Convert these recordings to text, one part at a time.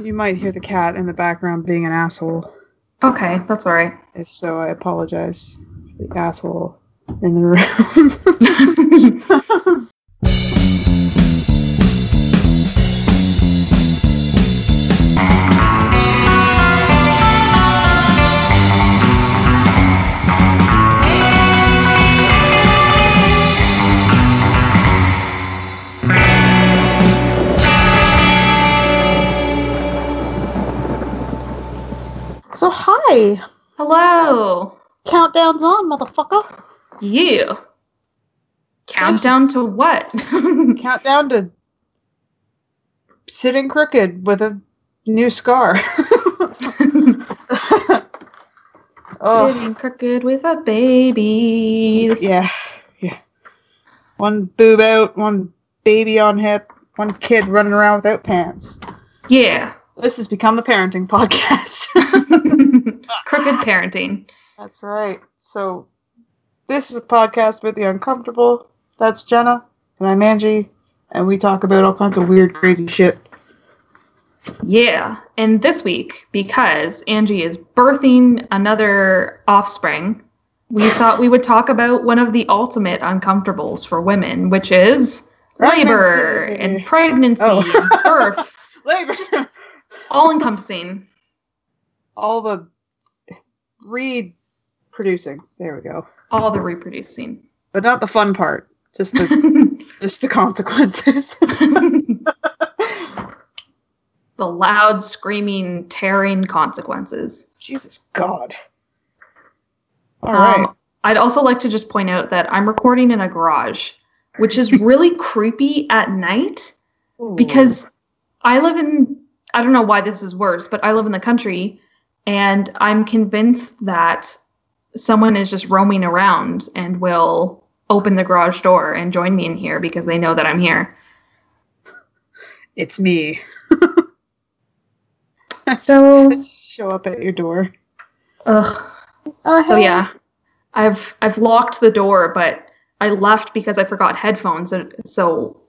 You might hear the cat in the background being an asshole. Okay, that's all right. If so, I apologize. for The asshole in the room. Hello. Countdown's on, motherfucker. You. Countdown to what? Countdown to sitting crooked with a new scar. oh. Sitting crooked with a baby. Yeah, yeah. One boob out, one baby on hip, one kid running around without pants. Yeah. This has become the parenting podcast. crooked parenting. That's right. So, this is a podcast with the uncomfortable. That's Jenna, and I'm Angie, and we talk about all kinds of weird, crazy shit. Yeah. And this week, because Angie is birthing another offspring, we thought we would talk about one of the ultimate uncomfortables for women, which is labor Pregnancy. and pregnancy Oh. and birth. Labor. Just all encompassing. All the reproducing. There we go. All the reproducing. But not the fun part. Just the just the consequences. the loud, screaming, tearing consequences. Jesus God. All right. Um, I'd also like to just point out that I'm recording in a garage, which is really creepy at night Ooh. because I live in, I don't know why this is worse, but I live in the country and I'm convinced that someone is just roaming around and will open the garage door and join me in here because they know that I'm here. it's me. So, Show up at your door. ugh. Oh, So yeah, I've I've locked the door, but I left because I forgot headphones, and so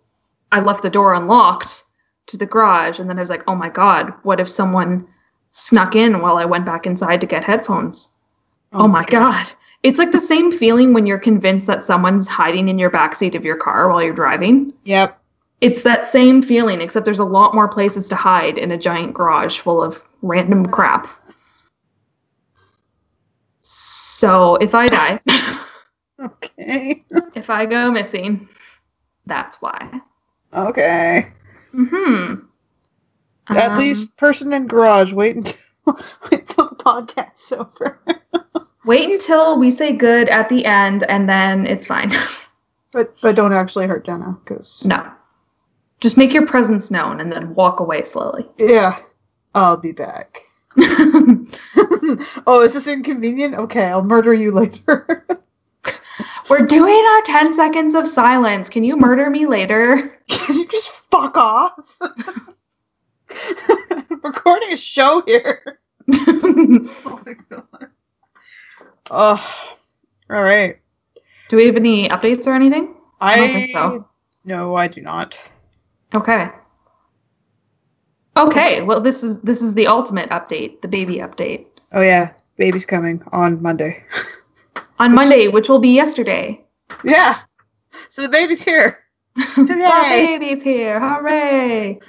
I left the door unlocked to the garage, and then I was like, oh my god, what if someone snuck in while I went back inside to get headphones? Oh, my god. It's like the same feeling when you're convinced that someone's hiding in your backseat of your car while you're driving. Yep. It's that same feeling, except there's a lot more places to hide in a giant garage full of random crap. So if I die, Okay. if I go missing, that's why. Okay. Hmm. At um, least person in garage. Wait until wait until the podcast's over. wait until we say good at the end, and then it's fine. But but don't actually hurt Jenna, because no, just make your presence known and then walk away slowly. yeah, I'll be back. oh, is this inconvenient? Okay, I'll murder you later. We're doing our ten seconds of silence. Can you murder me later? Can you just fuck off? I'm recording a show here. Oh my god. Oh, all right. Do we have any updates or anything? I don't think so. No, I do not. Okay. Okay, well this is this is the ultimate update, the baby update. Oh yeah, baby's coming on Monday. On Monday, which will be yesterday. yeah. So the baby's here. the Hooray! baby's here. Hooray.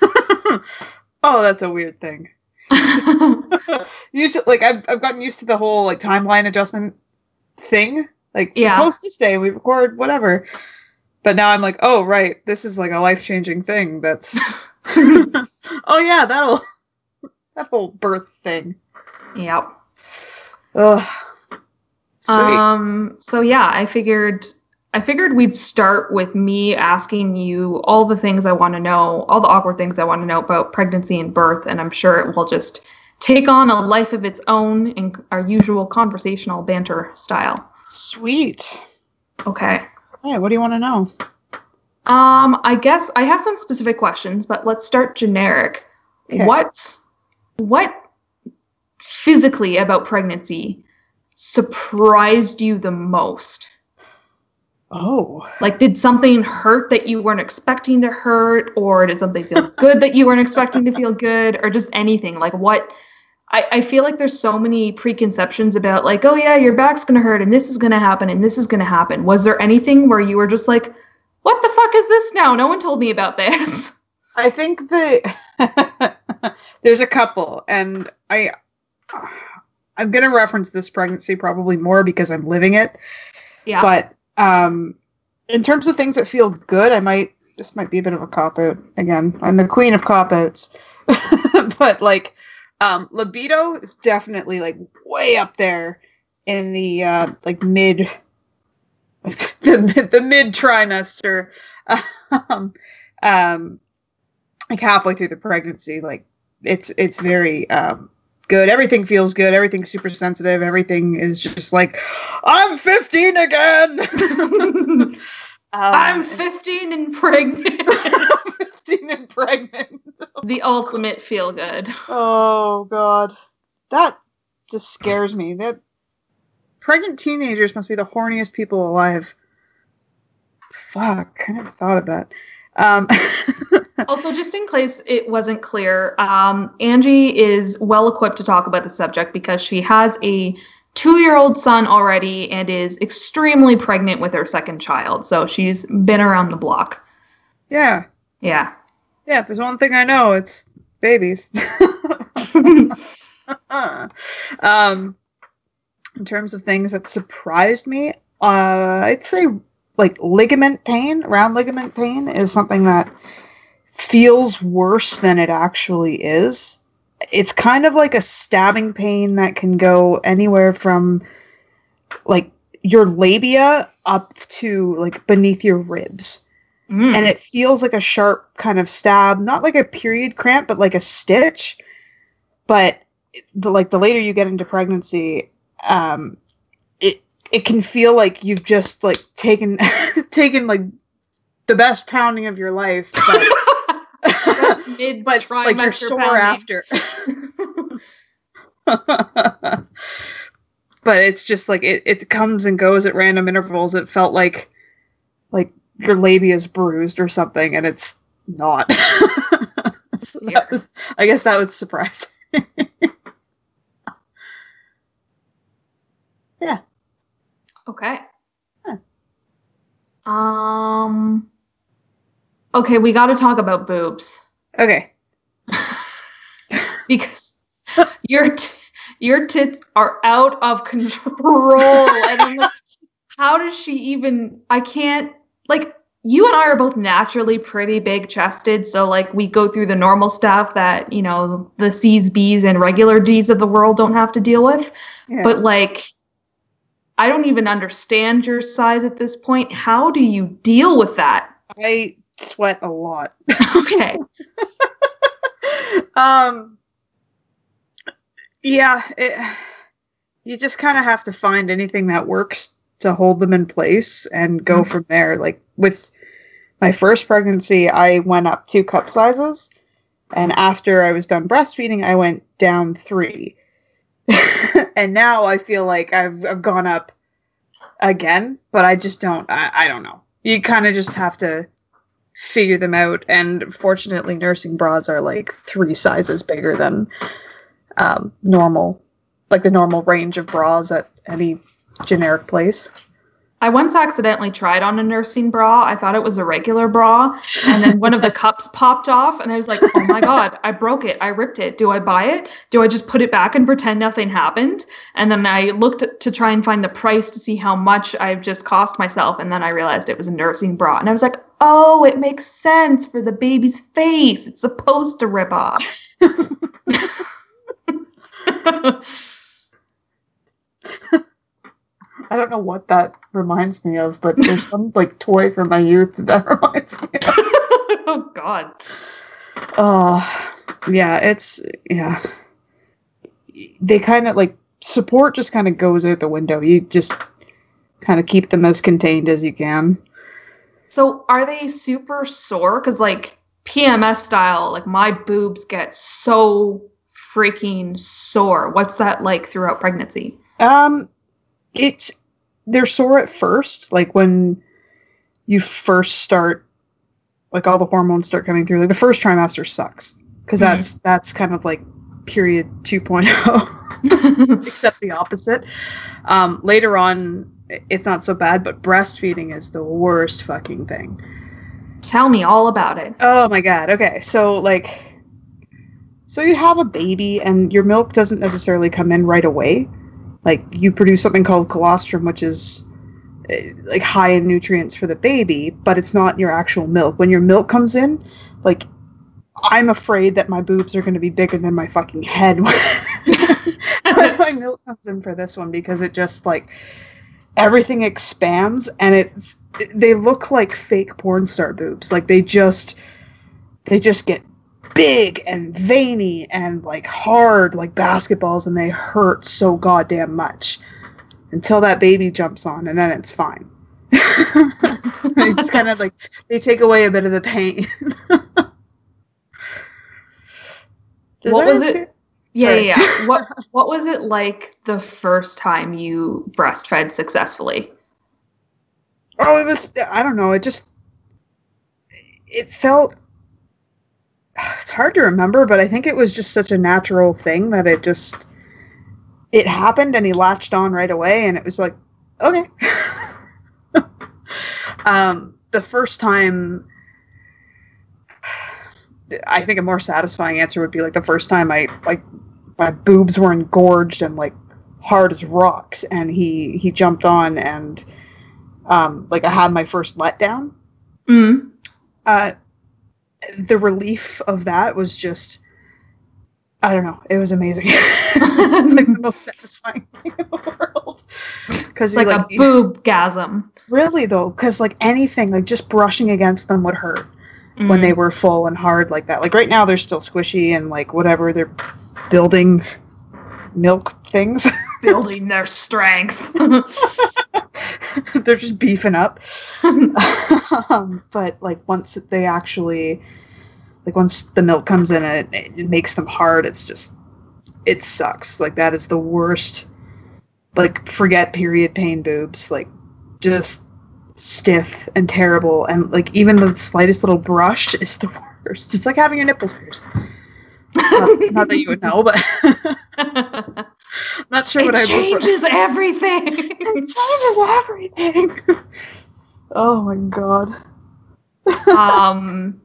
Oh, that's a weird thing. Usually, like I've I've gotten used to the whole like timeline adjustment thing. Like we Yeah. post this day, we record whatever. But now I'm like, oh right, this is like a life changing thing. That's oh yeah, that'll that whole birth thing. yep. Ugh. Sweet. Um so yeah, I figured I figured we'd start with me asking you all the things I want to know, all the awkward things I want to know about pregnancy and birth, and I'm sure it will just take on a life of its own in our usual conversational banter style. Sweet. Okay. Yeah, what do you want to know? Um, I guess I have some specific questions, but let's start generic. Okay. What what physically about pregnancy surprised you the most? Oh. Like, did something hurt that you weren't expecting to hurt, or did something feel good that you weren't expecting to feel good, or just anything? Like, what? I, I feel like there's so many preconceptions about, like, oh, yeah, your back's going to hurt, and this is going to happen, and this is going to happen. Was there anything where you were just like, what the fuck is this now? No one told me about this. I think that there's a couple, and I I'm gonna reference this pregnancy probably more because I'm living it. Yeah. But um, in terms of things that feel good, I might this might be a bit of a cop out again. I'm the queen of cop outs, but like um, libido is definitely like way up there in the uh, like mid the, the mid trimester. Um, um, like halfway through the pregnancy, like it's it's very um, good. Everything feels good. Everything's super sensitive. Everything is just like, I'm 15 again. um, I'm 15 and pregnant. 15 and pregnant. the ultimate feel good. Oh god, that just scares me. That pregnant teenagers must be the horniest people alive. Fuck, I never thought of that. Um, also, just in case it wasn't clear, um, Angie is well equipped to talk about the subject because she has a two year old son already and is extremely pregnant with her second child. So she's been around the block. Yeah. Yeah. Yeah, if there's one thing I know, it's babies. um, in terms of things that surprised me, uh, I'd say like ligament pain, round ligament pain, is something that feels worse than it actually is. It's kind of like a stabbing pain that can go anywhere from like your labia up to like beneath your ribs. Mm. And it feels like a sharp kind of stab, not like a period cramp, but like a stitch. But the like the later you get into pregnancy, um, it it can feel like you've just like taken taken like the best pounding of your life, but, mid but like you're sore pounding. after. but it's just like it, it comes and goes at random intervals. It felt like like your labia is bruised or something, and it's not. So was, I guess that was surprising. Yeah. Okay. Huh. Um. Okay, we got to talk about boobs Okay. because your t- your tits are out of control, and I'm like, how does she even? I can't like. You and I are both naturally pretty big chested, so like we go through the normal stuff that you know the C's, B's, and regular D's of the world don't have to deal with. Yeah. but like i don't even understand your size at this point how do you deal with that I sweat a lot. okay um yeah it, you just kind of have to find anything that works to hold them in place and go Mhm. from there like with my first pregnancy i went up two cup sizes and after i was done breastfeeding i went down three and now i feel like i've, I've gone up again but i just don't i, I don't know you kind of just have to figure them out. And fortunately, nursing bras are like three sizes bigger than um, normal, like the normal range of bras at any generic place. I once accidentally tried on a nursing bra. I thought it was a regular bra and then one of the cups popped off and i was like oh my god i broke it. I ripped it. Do i buy it? Do i just put it back and pretend nothing happened? And then i looked to try and find the price to see how much i've just cost myself and then i realized it was a nursing bra. And i was like oh it makes sense for the baby's face. It's supposed to rip off I don't know what that reminds me of, but there's some like toy from my youth that reminds me. Of. oh god Oh, yeah, it's yeah. They kind of like support just kind of goes out the window. You just kind of keep them as contained as you can. So are they super sore? Because like PMS style, like my boobs get so freaking sore. What's that like throughout pregnancy? Um, it's they're sore at first, like when you first start like all the hormones start coming through. Like the first trimester sucks because Mhm. that's that's kind of like period 2.0 except the opposite. Um, later on, it's not so bad, but breastfeeding is the worst fucking thing. Tell me all about it. Oh my god. Okay, so like, so you have a baby, and your milk doesn't necessarily come in right away. Like you produce something called colostrum, which is eh, like high in nutrients for the baby, but it's not your actual milk. When your milk comes in, like I'm afraid that my boobs are going to be bigger than my fucking head when my milk comes in for this one because it just like everything expands and it's they look like fake porn star boobs like they just they just get big and veiny and like hard like basketballs and they hurt so goddamn much until that baby jumps on and then it's fine they just kind of like they take away a bit of the pain What was it? Yeah, yeah, yeah. what what was it like the first time you breastfed successfully? Oh, it was. I don't know. It just. It felt. It's hard to remember, but I think it was just such a natural thing that it just. It happened and he latched on right away, and it was like, okay. um, the first time. I think a more satisfying answer would be like the first time I like my boobs were engorged and like hard as rocks, and he he jumped on and um, like I had my first letdown. Mm. Uh, the relief of that was just, I don't know, it was amazing. it's like the most satisfying thing in the world. Because It's like, a boob gasm. really though, because like anything, like just brushing against them would hurt Mm. when they were full and hard like that. Like right now, they're still squishy and like whatever they're building milk things. building their strength. they're just beefing up. um, but like once they actually like once the milk comes in and it, it makes them hard it's just it sucks. Like that is the worst like forget period pain boobs. Like just stiff and terrible. And like even the slightest little brush is the worst. It's like having your nipples pierced not, not that you would know but not sure what it i changes everything. it changes everything oh my god um,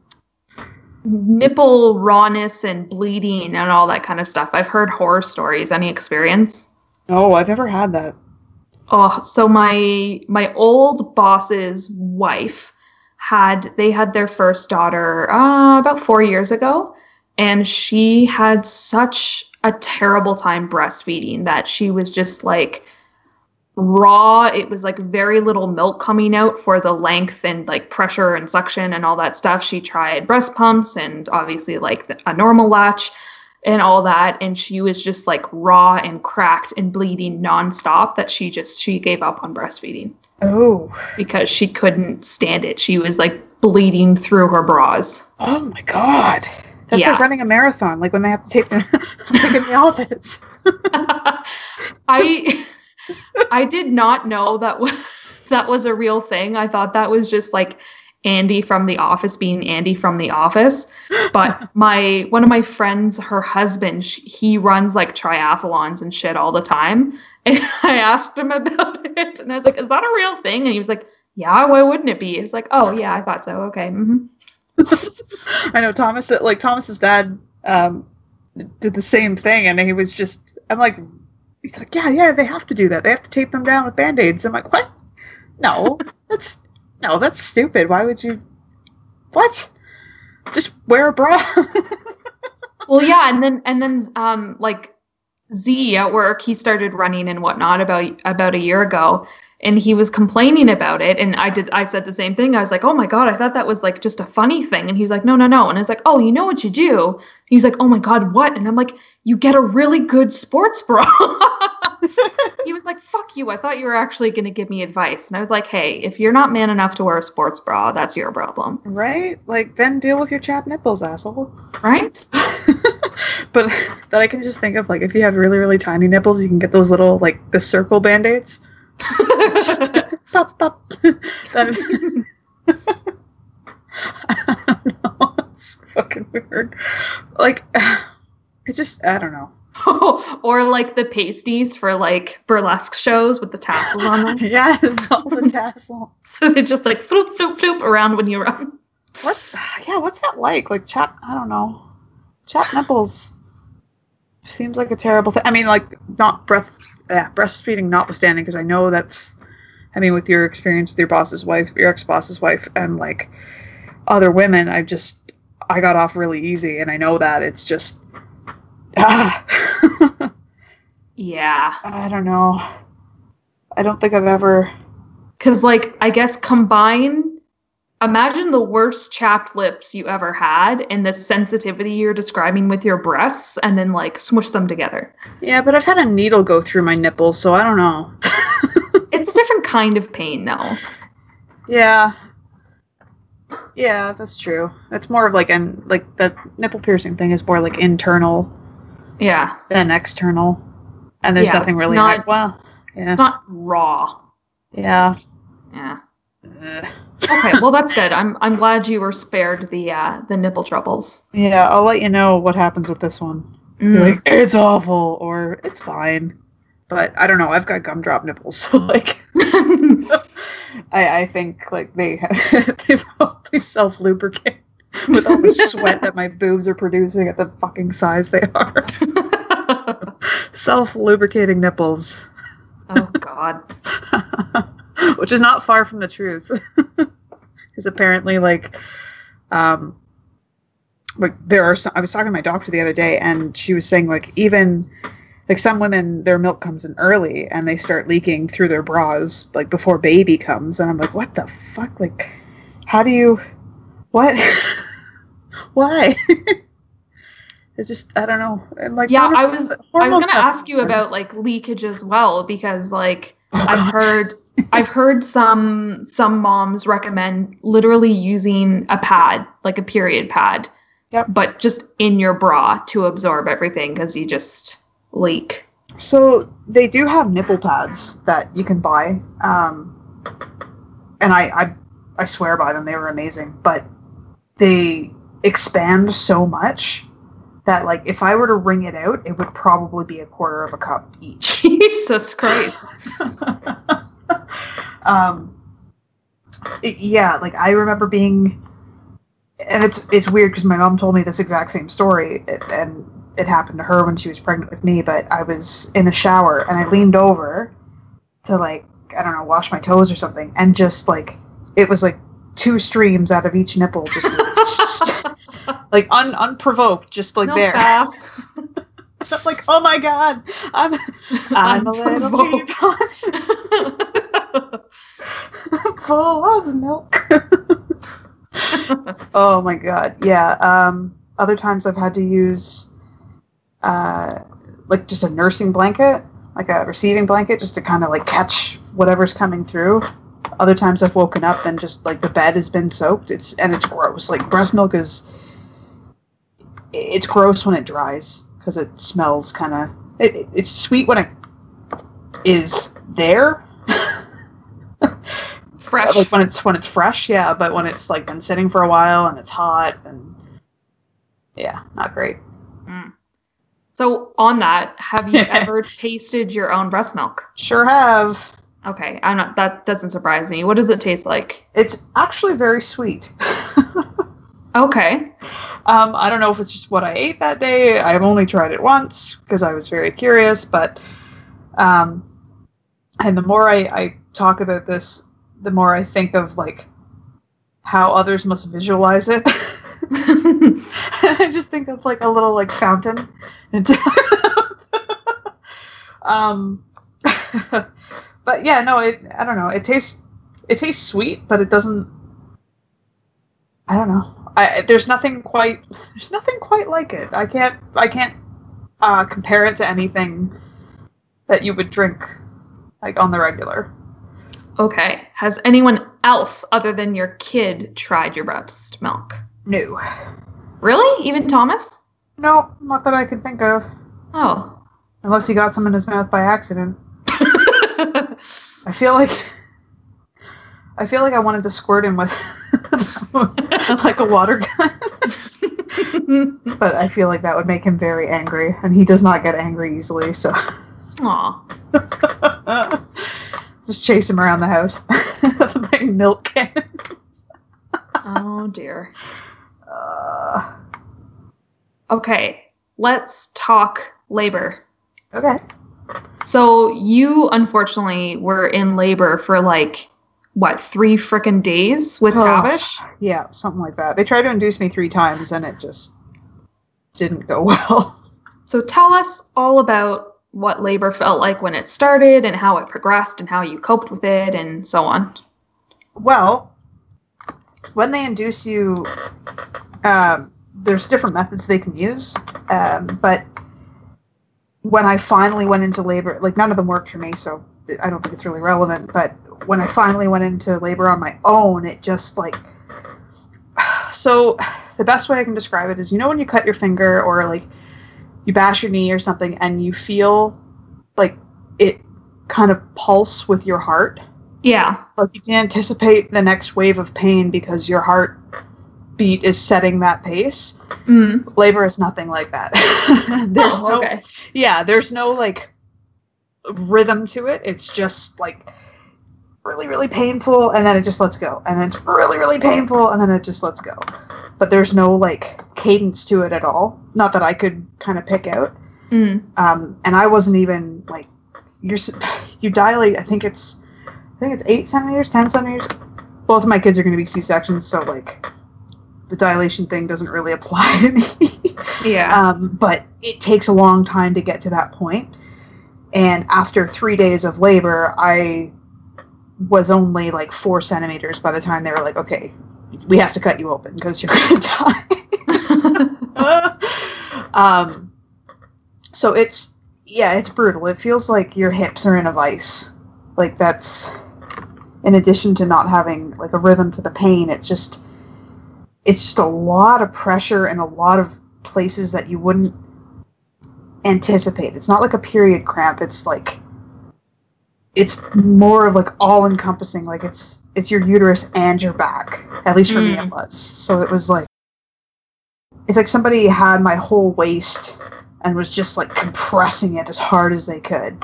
nipple rawness and bleeding and all that kind of stuff. I've heard horror stories. Any experience? oh i've never had that Oh, so my my old boss's wife had they had their first daughter uh, about four years ago, and she had such a terrible time breastfeeding that she was just like raw. It was like very little milk coming out for the length and like pressure and suction and all that stuff. She tried breast pumps and obviously like the, a normal latch and all that and she was just like raw and cracked and bleeding nonstop that she just she gave up on breastfeeding oh because she couldn't stand it she was like bleeding through her bras Oh my god. That's Yeah. like running a marathon, like when they have to tape their like in the office. i i did not know that was that was a real thing. I thought that was just like andy from the office being andy from the office. But my one of my friends her husband sh- he runs like triathlons and shit all the time. And i asked him about it and i was like is that a real thing? And he was like yeah why wouldn't it be? He was like oh yeah i thought so. Okay hmm I know Thomas like Thomas's dad um did the same thing and he was just I'm like he's like, Yeah, yeah, they have to do that. They have to tape them down with band-aids. I'm like, What? No. That's no, that's stupid. Why would you what? Just wear a bra. well yeah and then and then um like z at work he started running and whatnot about about a year ago and he was complaining about it and i did i said the same thing. I was like oh my god i thought that was like just a funny thing. And he was like no no no. And i was like oh you know what you do? He was like oh my god what? And i'm like you get a really good sports bra. He was like fuck you i thought you were actually going to give me advice. And i was like hey if you're not man enough to wear a sports bra that's your problem. Right? Like then deal with your chapped nipples, asshole. right but that I can just think of like if you have really really tiny nipples, you can get those little like the circle band aids. pop pop. that, I don't know. It's fucking weird. Like, it just, I don't know. or like the pasties for like burlesque shows with the tassels on them. yeah, it's all the tassel. So they just like floop, floop, floop around when you run. What? Yeah, what's that like? Like, chap, I don't know. Chap nipples seems like a terrible thing. I mean, like, not breath, yeah, breastfeeding notwithstanding, because I know that's, I mean, with your experience with your boss's wife, your ex boss's wife, and like other women, I just, I got off really easy, and I know that it's just, ah. Yeah. I don't know. I don't think I've ever. Because, like, I guess combine, imagine the worst chapped lips you ever had and the sensitivity you're describing with your breasts, and then, like, smush them together. Yeah, but I've had a needle go through my nipples, so I don't know. It's a different kind of pain, though. yeah. Yeah, that's true. It's more of like an like the nipple piercing thing is more like internal Yeah. than external, and there's Yeah, nothing really not- like well, yeah, It's not raw. yeah. Yeah. Ugh. Okay, well that's good. I'm I'm glad you were spared the uh the nipple troubles. Yeah, I'll let you know what happens with this one. Mm. Like it's awful or it's fine, but I don't know. I've got gumdrop nipples, so like I, I think like they they probably self lubricate with all the sweat that my boobs are producing at the fucking size they are. self lubricating nipples, oh god. which is not far from the truth. Because apparently, like, um, like there are some. I was talking to my doctor the other day, and she was saying like even like some women their milk comes in early and they start leaking through their bras like before baby comes. And i'm like what the fuck? Like how do you what? Why? It's just i don't know. And like Yeah, I was I was gonna ask you about like leakage as well because like I've heard I've heard some some moms recommend literally using a pad, like a period pad. Yep. But just in your bra to absorb everything because you just leak. So they do have nipple pads that you can buy, um, and I, I I swear by them. They were amazing, but they expand so much that like if I were to wring it out, it would probably be a quarter of a cup each. Jesus Christ. um, it- yeah, like I remember being, and it's it's weird because my mom told me this exact same story, and it happened to her when she was pregnant with me. But I was in the shower and I leaned over to like I don't know wash my toes or something, and just like it was like two streams out of each nipple, just like un unprovoked, just like No there. I'm like, oh my god, I'm I'm a little teapot. full of milk. oh my god, yeah. Um, other times I've had to use, uh, like just a nursing blanket, like a receiving blanket, just to kind of like catch whatever's coming through. Other times I've woken up and just like the bed has been soaked. It's and it's gross. Like breast milk is, it's gross when it dries because it smells kind of. It, it- it's sweet when it is there. Fresh. like when it's when it's fresh, yeah, but when it's like been sitting for a while and it's hot and yeah, not great. Mm. So on that, have you ever tasted your own breast milk? Sure have. Okay, I'm not that doesn't surprise me. What does it taste like? It's actually very sweet. Okay. um, I don't know if it's just what I ate that day. I've only tried it once because I was very curious, but um, and the more I, I talk about this, the more I think of like how others must visualize it. I just think of like a little like fountain. Um, but yeah, no, it. I don't know. It tastes. It tastes sweet, but it doesn't. I don't know. I, there's nothing quite. There's nothing quite like it. I can't. I can't uh, compare it to anything that you would drink like on the regular. okay. Has anyone else other than your kid tried your breast milk? No. Really? Even Thomas? No, not that I can think of. Oh. Unless he got some in his mouth by accident. I feel like I feel like I wanted to squirt him with like a water gun. but I feel like that would make him very angry, and he does not get angry easily, so Aw. just chase him around the house with my milk can. Oh dear. Uh, Okay, let's talk labor. okay. So you unfortunately were in labor for like what three frickin' days with Oh. Tavish? Yeah, something like that. They tried to induce me three times, and it just didn't go well. So tell us all about what labor felt like when it started and how it progressed and how you coped with it and so on. Well, when they induce you, um, there's different methods they can use, um, but when I finally went into labor, like none of them worked for me, so I don't think it's really relevant. But when I finally went into labor on my own, it just like so. The best way I can describe it is, you know, when you cut your finger or like you bash your knee or something, and you feel like it kind of pulse with your heart Yeah. like you can anticipate the next wave of pain because your heart beat is setting that pace. Mm. Labor is nothing like that. there's Oh, no, yeah, there's no like rhythm to it. It's just like really, really painful, and then it just lets go, and then it's really, really painful, and then it just lets go. But there's no like cadence to it at all. Not that I could kind of pick out. Mm. Um, and I wasn't even like you're you dilate. I think it's I think it's eight centimeters, ten centimeters. Both of my kids are going to be C sections, so like the dilation thing doesn't really apply to me. Yeah. um, but it takes a long time to get to that point. And after three days of labor, I was only like four centimeters by the time they were like, "Okay, we have to cut you open because you're going to die." um, so it's yeah, it's brutal. It feels like your hips are in a vice. Like that's in addition to not having like a rhythm to the pain. It's just it's just a lot of pressure and a lot of places that you wouldn't anticipate. It's not like a period cramp. It's like it's more of like all encompassing. Like it's it's your uterus and your back. At least for me, Mm. it was. So it was like it's like somebody had my whole waist and was just like compressing it as hard as they could.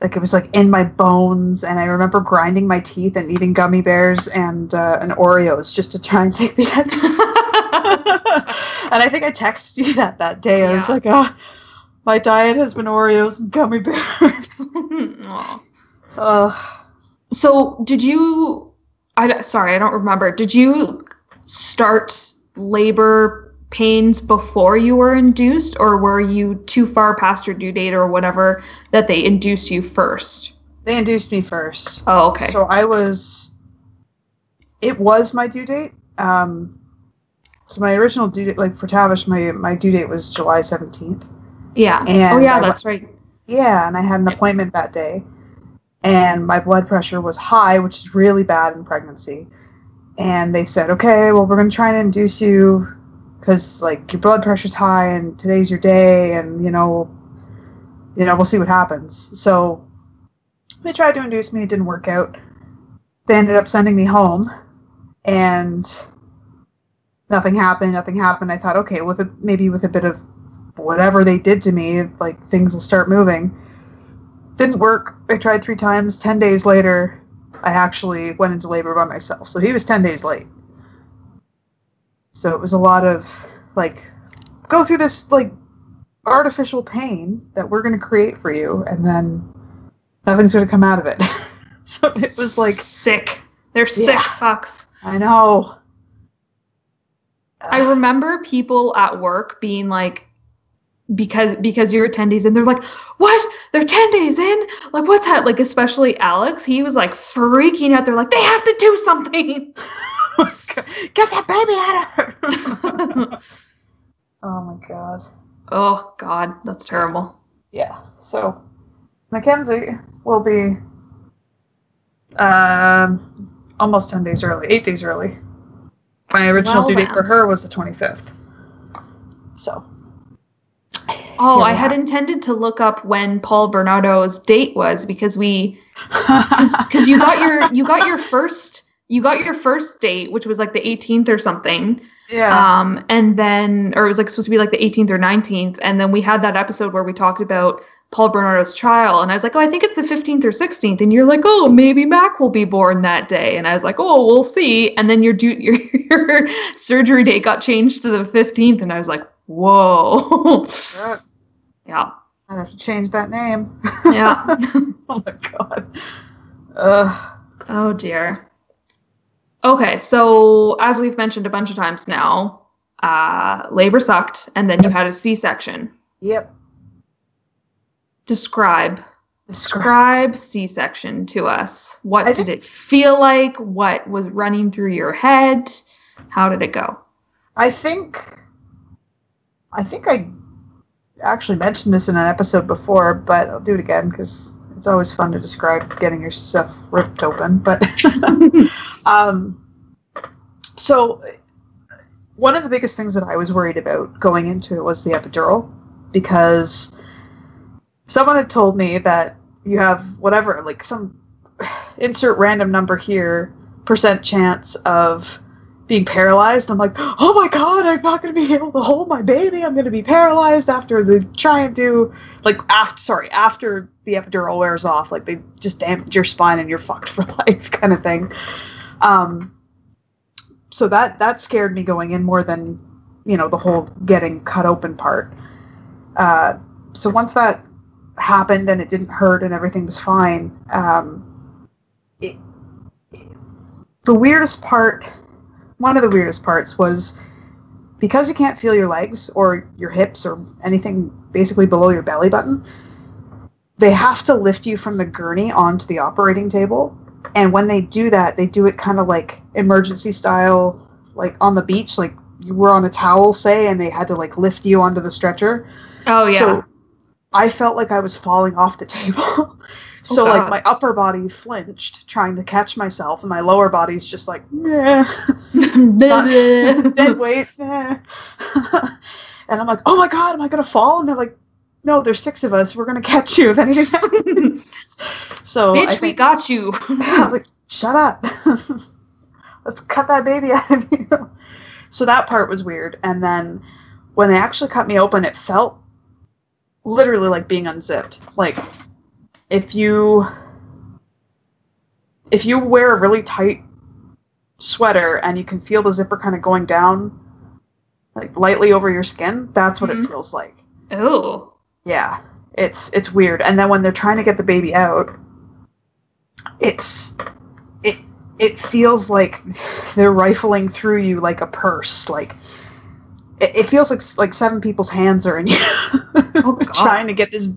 Like it was like in my bones, and I remember grinding my teeth and eating gummy bears and uh, and Oreos just to try and take the edge. and I think I texted you that that day. I was like, "Ah, my diet has been Oreos and gummy bears." Ugh. So, did you? I sorry, I don't remember. Did you start labor pains before you were induced, or were you too far past your due date or whatever that they induce you first? They induced me first. Oh, okay. So I was. It was my due date. Um, so my original due date, like for Tavish, my my due date was July seventeenth. yeah. and oh, yeah, I that's right. Yeah, and I had an appointment that day, and my blood pressure was high, which is really bad in pregnancy. And they said, okay, well, we're going to try and induce you because, like, your blood pressure's high, and today's your day, and you know, you know, we'll see what happens. So they tried to induce me; it didn't work out. They ended up sending me home, and nothing happened. Nothing happened. I thought, okay, with a maybe with a bit of whatever they did to me, like things will start moving. Didn't work. I tried three times. Ten days later, I actually went into labor by myself. So he was ten days late. So it was a lot of like go through this like artificial pain that we're going to create for you, and then nothing's going to come out of it. so it was like sick. They're sick Yeah. fucks. I know. I remember people at work being like, because because you're 10 days in, they're like, what? They're 10 days in? Like, what's that? Like, especially Alex, he was like freaking out. They're like, they have to do something. Get that baby out of her. oh my god. oh, God, that's terrible. Yeah. So Mackenzie will be um almost ten days early, eight days early. My original Well due date for her was the twenty fifth. So Oh, Yeah, I had intended to look up when Paul Bernardo's date was because we because you got your you got your first you got your first date which was like the 18th or something. Yeah. um and then or it was like supposed to be like the 18th or 19th and then we had that episode where we talked about Paul Bernardo's trial. And I was like oh I think it's the 15th or 16th and you're like oh maybe Mac will be born that day. And I was like oh we'll see. And then your your, your surgery date got changed to the 15th and I was like whoa Yeah, I'd have to change that name. yeah oh my god. Ugh. Oh dear. Okay, so as we've mentioned a bunch of times now, uh, labor sucked, and then you had a C-section. Yep. Describe, Describe. describe C-section to us. What I did it feel like? What was running through your head? How did it go? I think I think I actually mentioned this in an episode before, but I'll do it again because it's always fun to describe getting your stuff ripped open. But um, so one of the biggest things that I was worried about going into it was the epidural because someone had told me that you have whatever like some insert random number here percent chance of being paralyzed. I'm like, oh my god, I'm not going to be able to hold my baby. I'm going to be paralyzed after the try and do like after sorry after the epidural wears off. Like they just damage your spine and you're fucked for life, kind of thing. Um, so that that scared me going in more than you know the whole getting cut open part. Uh, so once that happened and it didn't hurt and everything was fine, um, it, the weirdest part one of the weirdest parts was because you can't feel your legs or your hips or anything basically below your belly button, they have to lift you from the gurney onto the operating table. And when they do that, they do it kind of like emergency style, like on the beach, like you were on a towel, say, and they had to like lift you onto the stretcher. Oh yeah. So I felt like I was falling off the table. Oh, so like my upper body flinched trying to catch myself and my lower body's just like nah. dead weight. nah. and I'm like, oh my god, am I gonna fall? And they're like, no, there's six of us. We're gonna catch you if anything happens. so Bitch, we got you. like, shut up. Let's cut that baby out of you. So that part was weird. And then when they actually cut me open, it felt literally like being unzipped. Like if you if you wear a really tight sweater and you can feel the zipper kind of going down like lightly over your skin, that's what Mhm. it feels like. oh. Yeah, it's it's weird. And then when they're trying to get the baby out, it's it it feels like they're rifling through you like a purse. Like it, it feels like like seven people's hands are in you, Oh, God. trying to get this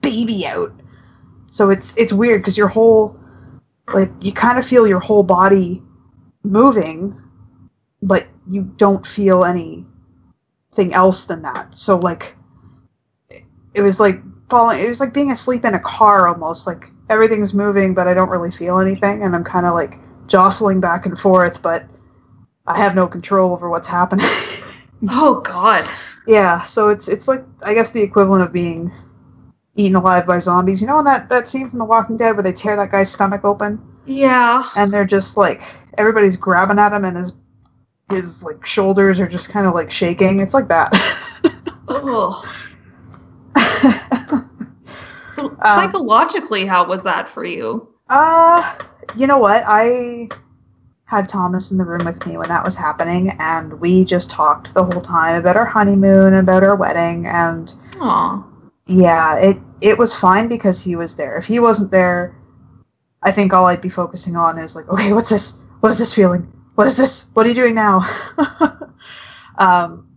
baby out. So it's it's weird because your whole like you kind of feel your whole body moving, but you don't feel anything else than that. So like it- it was like falling it was like being asleep in a car almost like everything's moving but I don't really feel anything and I'm kind of like jostling back and forth but I have no control over what's happening. Oh God. yeah, so it's it's like I guess the equivalent of being eaten alive by zombies. You know in that that scene from The Walking Dead where they tear that guy's stomach open Yeah. and they're just like everybody's grabbing at him and his his like shoulders are just kind of like shaking. It's like that. Oh. So Um, psychologically, how was that for you? Uh, you know what? I had Thomas in the room with me when that was happening, and we just talked the whole time about our honeymoon, about our wedding, and Aw. Yeah, it it was fine because he was there. If he wasn't there, I think all I'd be focusing on is like, okay, what's this? What is this feeling? What is this? What are you doing now? um,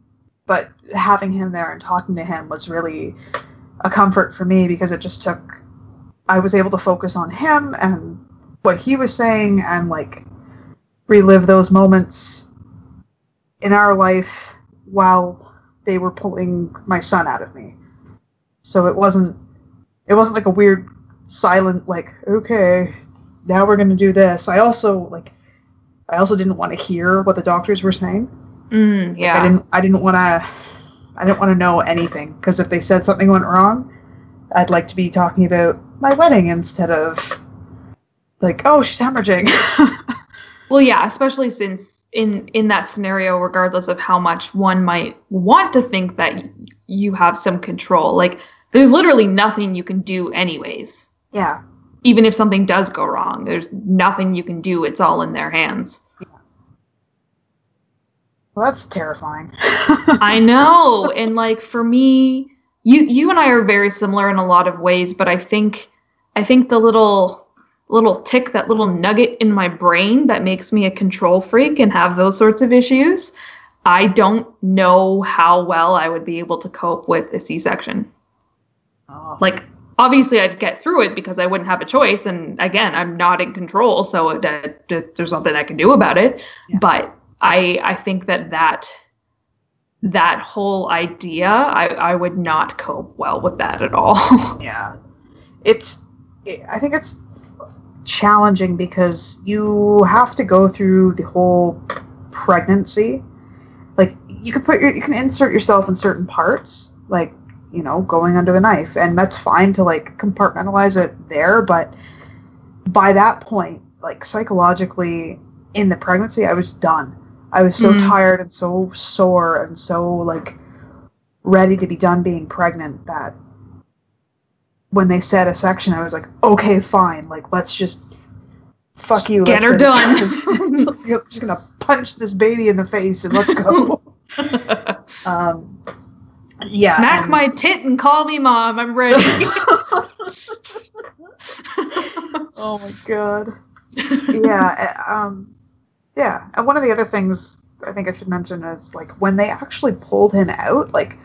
but having him there and talking to him was really a comfort for me because it just took. I was able to focus on him and what he was saying and like relive those moments in our life while they were pulling my son out of me. So it wasn't it wasn't like a weird silent like okay, now we're going to do this. I also like I also didn't want to hear what the doctors were saying. Mm, I didn't I didn't want to I didn't want to know anything because if they said something went wrong, I'd like to be talking about my wedding instead of like, oh, she's hemorrhaging. well, yeah, especially since in in that scenario, regardless of how much one might want to think that you have some control, like there's literally nothing you can do anyways. Yeah. Even if something does go wrong, there's nothing you can do. It's all in their hands. Yeah. Well, that's terrifying. I know. And like for me, you you and I are very similar in a lot of ways, but I think I think the little little tick, that little nugget in my brain that makes me a control freak and have those sorts of issues, I don't know how well I would be able to cope with a C-section. Oh. Like obviously I'd get through it because I wouldn't have a choice and again, I'm not in control, so there's nothing I can do about it. Yeah. But I I think that that that whole idea, I, I would not cope well with that at all. yeah. It's, I think it's challenging because you have to go through the whole pregnancy. Like, you can put your, you can insert yourself in certain parts, like, you know, going under the knife, and that's fine to, like, compartmentalize it there, but by that point, like, psychologically, in the pregnancy, I was done I was so mm. tired and so sore and so like ready to be done being pregnant that when they said a section, I was like, okay, fine. Like, let's just fuck you. Get her done. I'm just gonna punch this baby in the face and let's go. um, yeah. Smack and... my tit and call me mom. I'm ready. oh my god. Yeah. Eh, um, yeah, and one of the other things I think I should mention is like when they actually pulled him out, like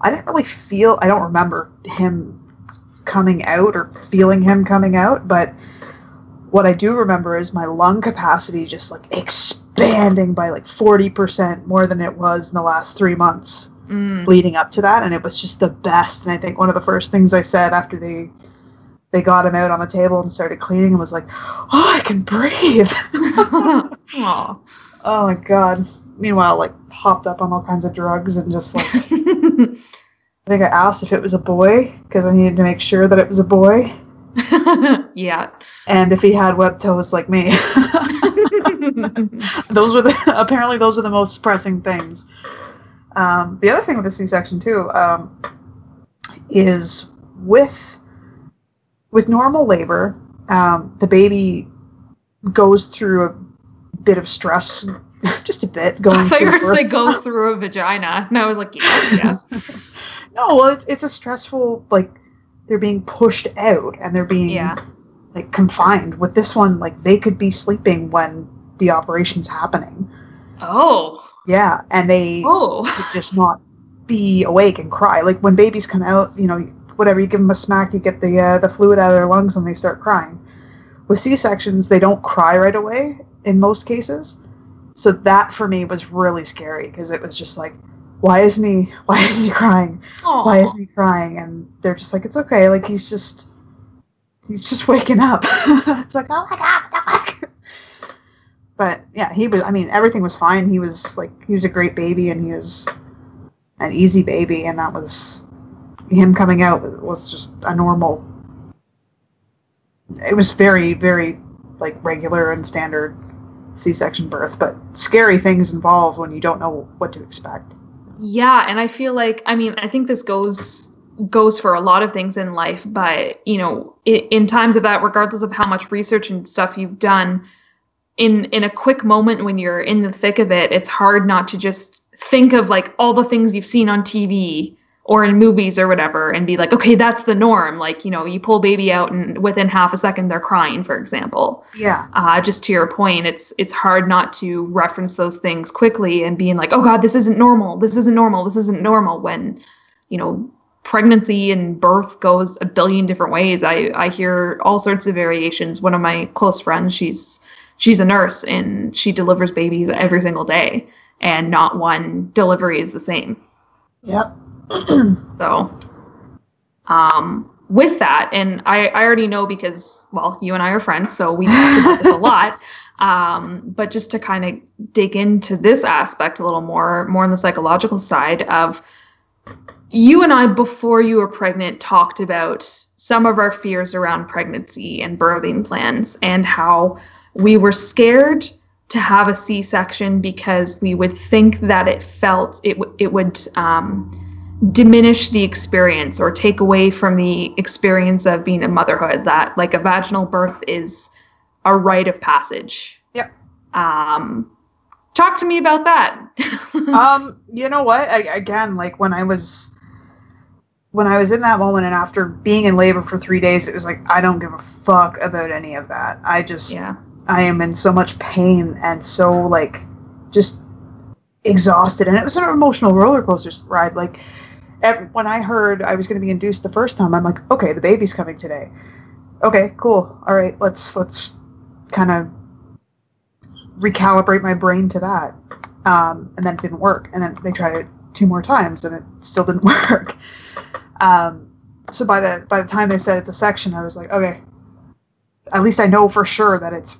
I didn't really feel I don't remember him coming out or feeling him coming out, but what I do remember is my lung capacity just like expanding by like 40% more than it was in the last 3 months mm. leading up to that and it was just the best and I think one of the first things I said after they they got him out on the table and started cleaning and was like, "Oh, I can breathe." oh my god. Meanwhile, like popped up on all kinds of drugs and just like I think I asked if it was a boy because I needed to make sure that it was a boy. yeah. And if he had web toes like me. those were the apparently those are the most pressing things. Um, the other thing with the C-section too um, is with with normal labor, um, the baby goes through a bit of stress, just a bit. Going. I thought you were say go through a vagina, and I was like, yes. no, well, it's it's a stressful like they're being pushed out and they're being yeah. like confined. With this one, like they could be sleeping when the operation's happening. Oh. Yeah, and they oh. just not be awake and cry. Like when babies come out, you know, whatever you give them a smack, you get the uh, the fluid out of their lungs, and they start crying. With C sections, they don't cry right away in most cases, so that for me was really scary because it was just like, why isn't he? Why isn't he crying? Aww. Why isn't he crying? And they're just like, it's okay. Like he's just he's just waking up. it's like, oh my god, what the fuck? But yeah, he was. I mean, everything was fine. He was like, he was a great baby, and he was an easy baby, and that was him coming out was just a normal. It was very, very like regular and standard C-section birth, but scary things involved when you don't know what to expect. Yeah, and I feel like I mean I think this goes goes for a lot of things in life, but you know, in, in times of that, regardless of how much research and stuff you've done, in in a quick moment when you're in the thick of it, it's hard not to just think of like all the things you've seen on TV or in movies or whatever and be like okay that's the norm. Like you know you pull baby out and within half a second they're crying for example. Yeah. Uh, just to your point it's it's hard not to reference those things quickly and being like oh god this isn't normal. This isn't normal. This isn't normal. When you know pregnancy and birth goes a billion different ways. I i hear all sorts of variations. One of my close friends she's she's a nurse and she delivers babies every single day and not one delivery is the same yep so, um, with that, and I, I already know because, well, you and I are friends, so we talk about this a lot. Um, but just to kind of dig into this aspect a little more, more on the psychological side of you and I, before you were pregnant, talked about some of our fears around pregnancy and birthing plans and how we were scared to have a C-section because we would think that it felt it w- it would um, diminish the experience or take away from the experience of being a motherhood. That like a vaginal birth is a rite of passage. Yep. Um, talk to me about that. um, you know what? I, again, like when I was when I was in that moment and after being in labor for three days, it was like I don't give a fuck about any of that. I just yeah. I am in so much pain and so like just exhausted, and it was an emotional roller coaster ride. Like when I heard I was going to be induced the first time, I'm like, okay, the baby's coming today. Okay, cool. All right, let's let's kind of recalibrate my brain to that. Um, and then it didn't work. And then they tried it two more times, and it still didn't work. Um, so by the by the time they said it's a section, I was like, okay, at least I know for sure that it's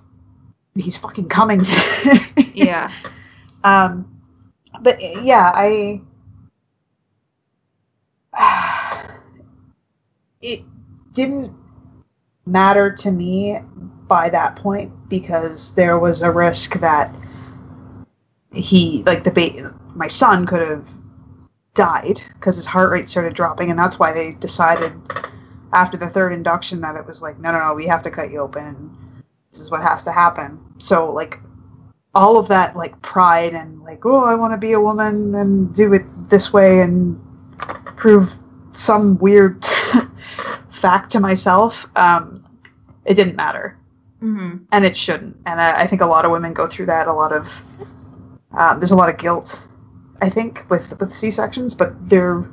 he's fucking coming today. Yeah. Um, but yeah, I. It didn't matter to me by that point because there was a risk that he, like the ba- my son, could have died because his heart rate started dropping, and that's why they decided after the third induction that it was like, no, no, no, we have to cut you open. This is what has to happen. So like all of that like pride and like oh i want to be a woman and do it this way and prove some weird fact to myself um, it didn't matter. Hmm and it shouldn't. And I, I think a lot of women go through that a lot of um, there's a lot of guilt i think with with c-sections but there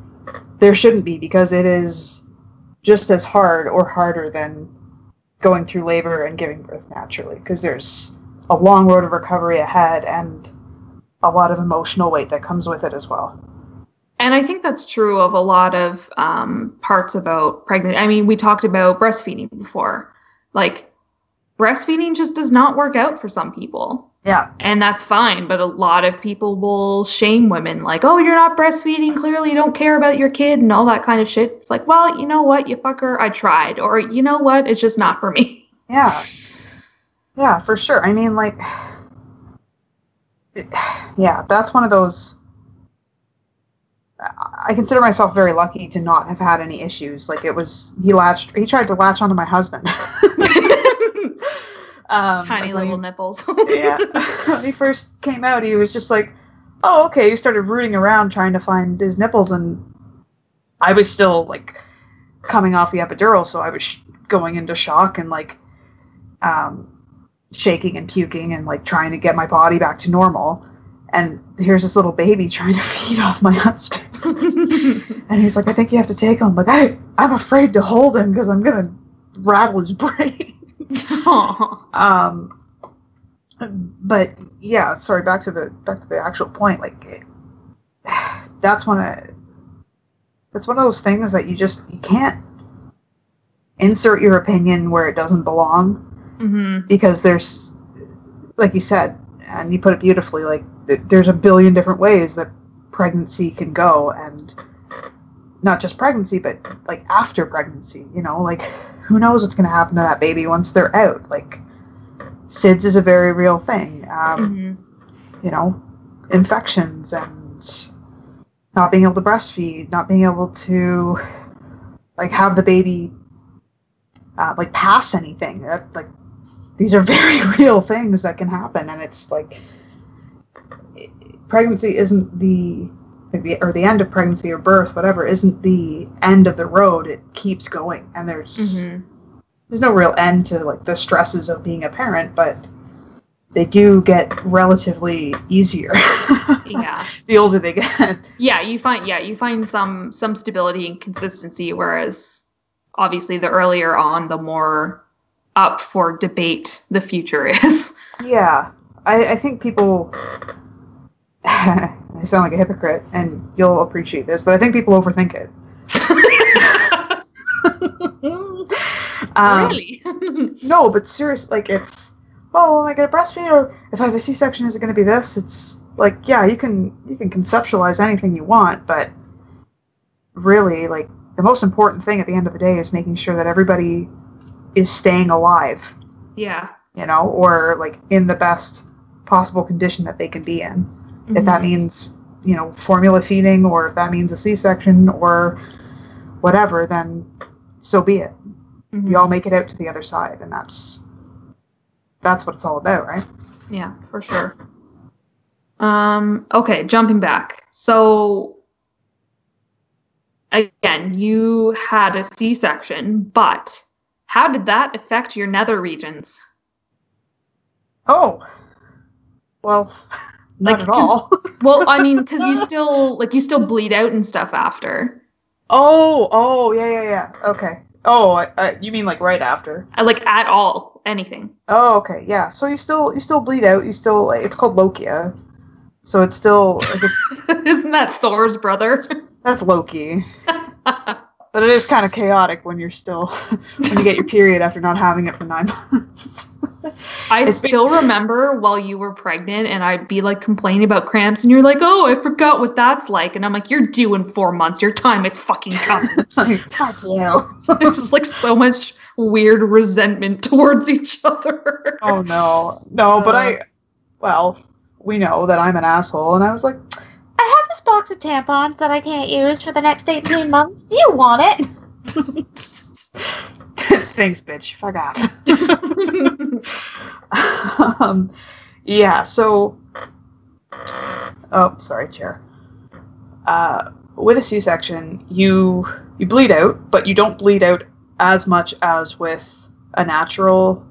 there shouldn't be because it is just as hard or harder than going through labor and giving birth naturally because there's a long road of recovery ahead and a lot of emotional weight that comes with it as well. And I think that's true of a lot of um, parts about pregnancy. I mean, we talked about breastfeeding before. Like, breastfeeding just does not work out for some people. Yeah. And that's fine. But a lot of people will shame women, like, oh, you're not breastfeeding. Clearly, you don't care about your kid and all that kind of shit. It's like, well, you know what? You fucker, I tried. Or, you know what? It's just not for me. Yeah. Yeah, for sure. I mean, like, it, yeah, that's one of those. I I consider myself very lucky to not have had any issues. Like, it was, he latched, he tried to latch onto my husband. um, Tiny little he- nipples. yeah. when he first came out, he was just like, "Oh, okay." He started rooting around trying to find his nipples, and I was still like coming off the epidural, so I was sh- going into shock and like um, shaking and puking and like trying to get my body back to normal. And here's this little baby trying to feed off my husband, and he's like, "I think you have to take him." I'm like, I I'm afraid to hold him because I'm gonna rattle his brain. Um but yeah sorry back to the back to the actual point like it, that's one of that's one of those things that you just you can't insert your opinion where it doesn't belong Mhm. because there's like you said and you put it beautifully like th- there's a billion different ways that pregnancy can go and not just pregnancy but like after pregnancy you know like who knows what's going to happen to that baby once they're out like sids is a very real thing um, Mhm. you know infections and not being able to breastfeed not being able to like have the baby uh, like pass anything that like these are very real things that can happen and it's like pregnancy isn't the the or the end of pregnancy or birth whatever isn't the end of the road. It keeps going and there's Mhm. there's no real end to like the stresses of being a parent but they do get relatively easier. Yeah. the older they get. Yeah you find yeah you find some some stability and consistency whereas obviously the earlier on the more up for debate the future is. Yeah. I, I think people i sound like a hypocrite and you'll appreciate this but i think people overthink it. Um, really? No but serious like it's oh am i gonna breastfeed or if i have a c-section is it gonna be this? It's like yeah you can you can conceptualize anything you want but really like the most important thing at the end of the day is making sure that everybody is staying alive. Yeah. you know or like in the best possible condition that they can be in if that means you know formula feeding or if that means a c-section or whatever then so be it Mhm. we all make it out to the other side and that's that's what it's all about right Yeah, for sure. Um, okay, jumping back. So again, you had a C-section, but how did that affect your nether regions? oh well not Like, at all. Well, I mean, because you still like you still bleed out and stuff after. oh oh yeah yeah yeah. Okay. Oh I, I, you mean like right after? Uh, Like at all, anything. oh okay. Yeah. So you still you still bleed out. You still it's called lochia. So it's still like it's Isn't that Thor's brother? that's loki but it is kind of chaotic when you're still when you get your period after not having it for nine months I It's- still remember while you were pregnant and I'd be like complaining about cramps and you're like, oh, I forgot what that's like. And I'm like, you're due in four months. Your time is fucking coming. like, fuck you. There's like so much weird resentment towards each other. oh no, no, but I, well, we know that I'm an asshole, and I was like, I have this box of tampons that I can't use for the next 18 months. Do you want it? thanks, bitch, fuck off. um, yeah, so, oh, sorry, chair. Uh, with a C-section, you you bleed out, but you don't bleed out as much as with a natural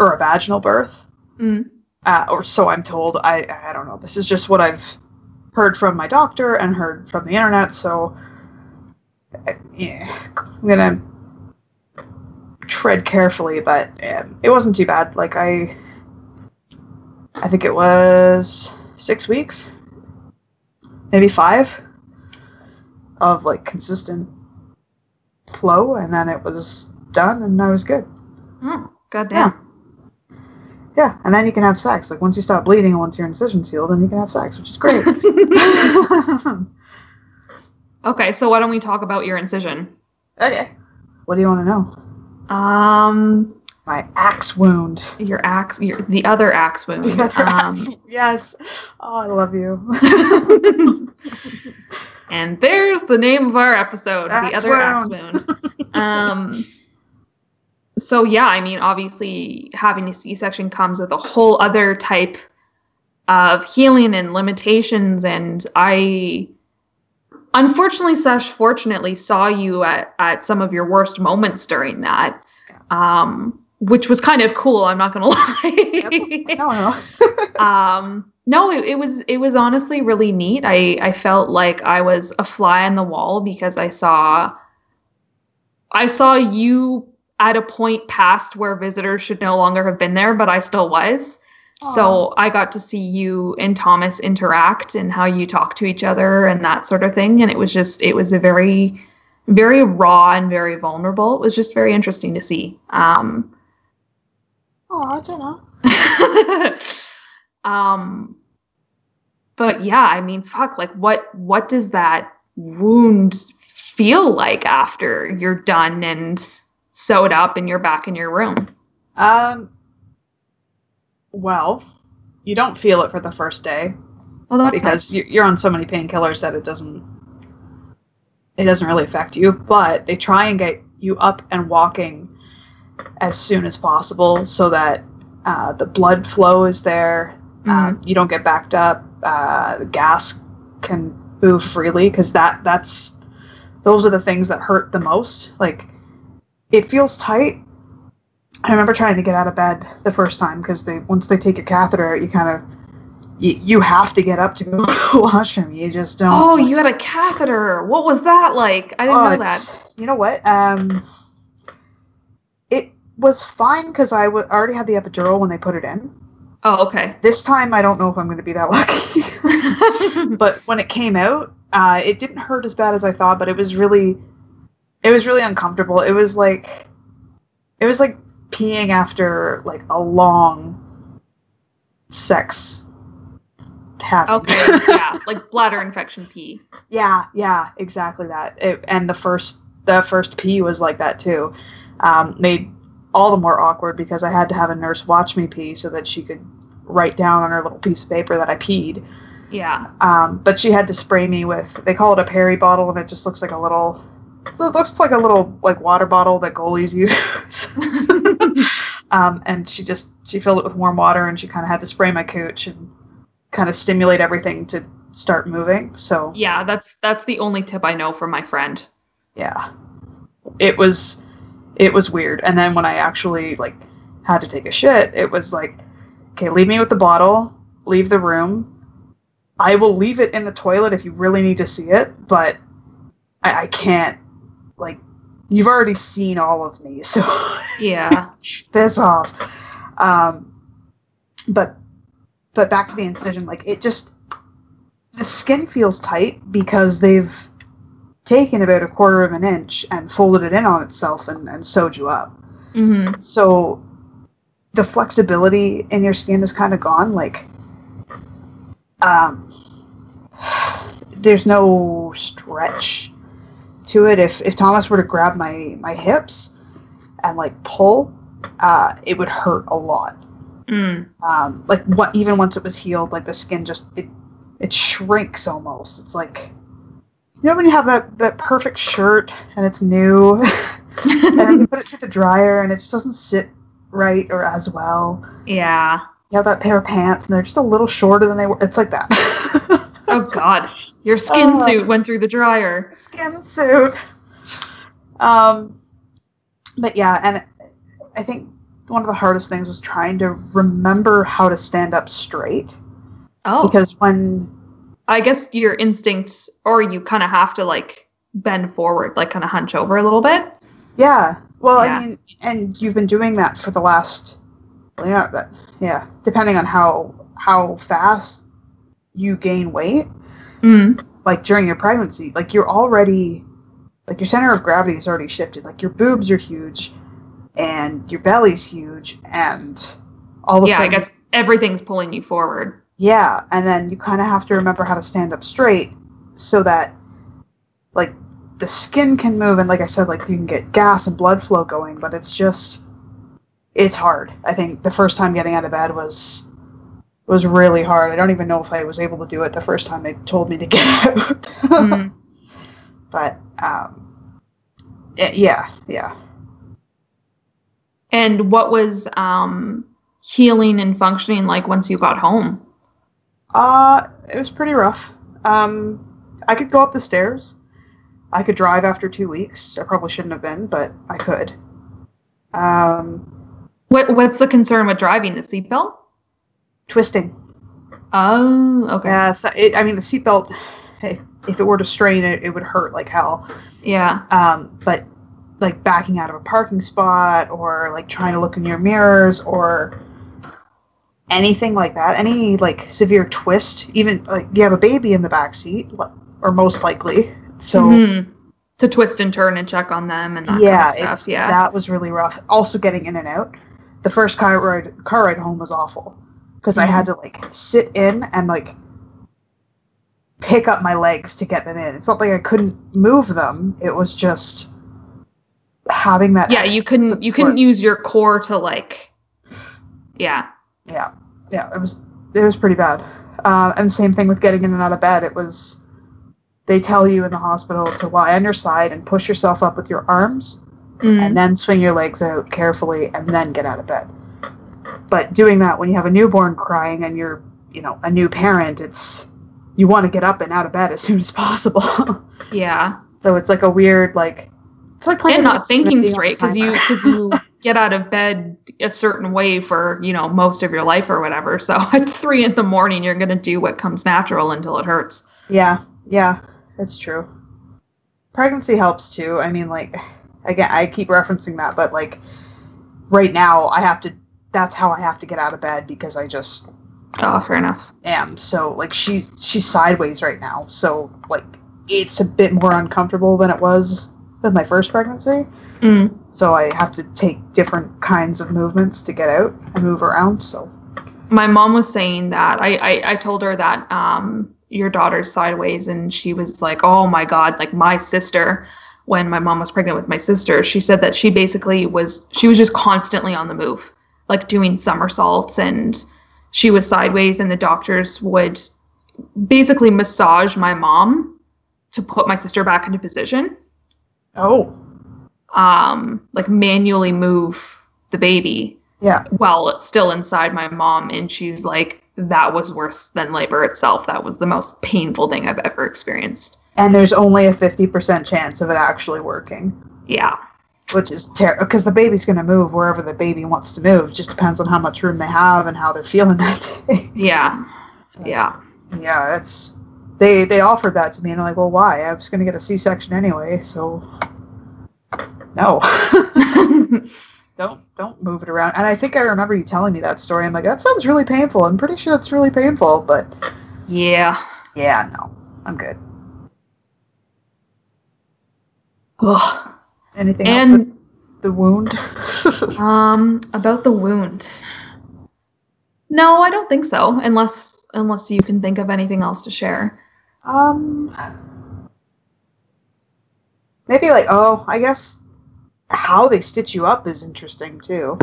or a vaginal birth. Mm. uh, or so I'm told. I I don't know. This is just what I've heard from my doctor and heard from the internet. So yeah, I'm gonna tread carefully, but um, it wasn't too bad. Like I, I think it was six weeks, maybe five, of like consistent flow, and then it was done, and I was good. Oh, goddamn. Yeah, and then you can have sex. Like once you stop bleeding and once your incision's healed, then you can have sex, which is great. okay, so why don't we talk about your incision? okay. What do you want to know? Um, My axe wound. your axe, your the other axe wound. The other um, axe- yes. Oh, I love you. and there's the name of our episode, Axe the other axe wound. wound. um, so yeah, I mean, obviously, having a C-section comes with a whole other type of healing and limitations, and I. Unfortunately, slash fortunately, saw you at, at some of your worst moments during that, um, which was kind of cool. I'm not gonna lie. no, no. um no it, it was it was honestly really neat i i felt like i was a fly on the wall because i saw i saw you at a point past where visitors should no longer have been there but i still was. So i got to see you and thomas interact and how you talk to each other and that sort of thing. And it was just it was a very very raw and very vulnerable. It was just very interesting to see. Um Oh, I don't know. um but yeah i mean fuck like what what does that wound feel like after you're done and sewed up and you're back in your room Um. Well, you don't feel it for the first day well that's because you- you're on so many painkillers that it doesn't. It doesn't really affect you, but they try and get you up and walking as soon as possible so that uh, the blood flow is there. Um, you don't get backed up. Uh, the gas can move freely because that that's those are the things that hurt the most. Like it feels tight. I remember trying to get out of bed the first time because they once they take your catheter out, you kind of you, you have to get up to go to the washroom. You just don't. oh you had a catheter what was that like i didn't Oh, know that You know what? Um, it was fine because I w- already had the epidural when they put it in. oh okay This time, I don't know if I'm going to be that lucky. but when it came out, uh, it didn't hurt as bad as I thought, but it was really, it was really uncomfortable. It was like, it was like peeing after like a long sex. Okay, yeah, like bladder infection pee. Yeah, yeah, exactly that. It, and the first the first pee was like that too. Um, made all the more awkward because I had to have a nurse watch me pee so that she could write down on her little piece of paper that I peed. Yeah. Um, but she had to spray me with they call it a peri bottle and it just looks like a little it looks like a little like water bottle that goalies use. um, and she just she filled it with warm water and she kind of had to spray my cooch and kind of stimulate everything to start moving. So yeah, that's that's the only tip I know from my friend. yeah it was it was weird and then when i actually like had to take a shit it was like okay leave me with the bottle leave the room i will leave it in the toilet if you really need to see it but i, I can't you've already seen all of me so Yeah. piss off. Um but but back to the incision like it just the skin feels tight because they've taken about a quarter of an inch and folded it in on itself and, and sewed you up. Hmm so the flexibility in your skin is kind of gone like um there's no stretch to it. If if thomas were to grab my my hips and like pull uh it would hurt a lot. Mm. um like what even once it was healed like the skin just it it shrinks almost. It's like you know when you have that that perfect shirt and it's new and you put it through the dryer and it just doesn't sit right or as well? Yeah. you have that pair of pants and they're just a little shorter than they were. It's like that Oh God, your skin Oh. suit went through the dryer. skin suit um but yeah and i think one of the hardest things was trying to remember how to stand up straight Oh, because when I guess your instinct, or you kind of have to like bend forward, like kind of hunch over a little bit. Yeah. Well, Yeah. I mean, and you've been doing that for the last, well, yeah, that, yeah, depending on how how fast you gain weight, Mm. like during your pregnancy, like you're already, like your center of gravity is already shifted. Like your boobs are huge, and your belly's huge, and all of a Yeah, I guess everything's pulling you forward. yeah, and then you kind of have to remember how to stand up straight so that, like, the skin can move, and like I said, like you can get gas and blood flow going, but it's just, it's hard. I think the first time getting out of bed was was really hard. I don't even know if I was able to do it the first time they told me to get out. Mm. but um, y- yeah, yeah. And what was um, healing and functioning like once you got home? Uh, it was pretty rough. Um, I could go up the stairs. I could drive after two weeks. I probably shouldn't have been, but I could. Um, What What's the concern with driving the seatbelt? Twisting. Oh, okay. Yeah, so it, I mean the seatbelt. If, if it were to strain it, it would hurt like hell. Yeah. Um, but like backing out of a parking spot, or like trying to look in your mirrors, or anything like that, any like severe twist, even like you have a baby in the back seat, or most likely. So. Mhm. To twist and turn and check on them and that yeah, kind of stuff. Yeah. that was really rough. Also, getting in and out. The first car ride car ride home was awful because I had to like sit in and like pick up my legs to get them in. It's not like I couldn't move them. It was just having that. yeah, you couldn't you couldn't use your core to like Yeah. Yeah, yeah, it was it was pretty bad. Uh, and same thing with getting in and out of bed. It was they tell you in the hospital to lie on your side and push yourself up with your arms Mm. and then swing your legs out carefully and then get out of bed. But doing that when you have a newborn crying and you're, you know, a new parent, it's you want to get up and out of bed as soon as possible. Yeah. so it's like a weird like it's like playing And not thinking straight because you because you get out of bed a certain way for, you know, most of your life or whatever. So at three in the morning you're gonna do what comes natural until it hurts. Yeah, yeah, it's true. Pregnancy helps too. I mean, like, again, I keep referencing that, but like, right now, I have to. That's how I have to get out of bed because I just Oh, fair enough. am. So, like, she she's sideways right now, so like, it's a bit more uncomfortable than it was with my first pregnancy. Mm. So I have to take different kinds of movements to get out and move around. So, my mom was saying that I, I I told her that um your daughter's sideways and she was like oh my god like my sister when my mom was pregnant with my sister she said that she basically was she was just constantly on the move like doing somersaults and she was sideways and the doctors would basically massage my mom to put my sister back into position. Oh, um like manually move the baby yeah. while it's still inside my mom and she's like that was worse than labor itself. That was the most painful thing i've ever experienced. And there's only a 50% chance of it actually working, yeah which is terrible because the baby's going to move wherever the baby wants to move. Just depends on how much room they have and how they're feeling that day. yeah yeah yeah, it's they they offered that to me and I'm like, well, why? I was going to get a C-section anyway, so no. don't don't move it around. And I think I remember you telling me that story. I'm like, that sounds really painful. I'm pretty sure it's really painful, but yeah yeah, no, I'm good. Ugh. Anything else and the wound? um about the wound no i don't think so unless unless you can think of anything else to share um, maybe like oh, I guess how they stitch you up is interesting too.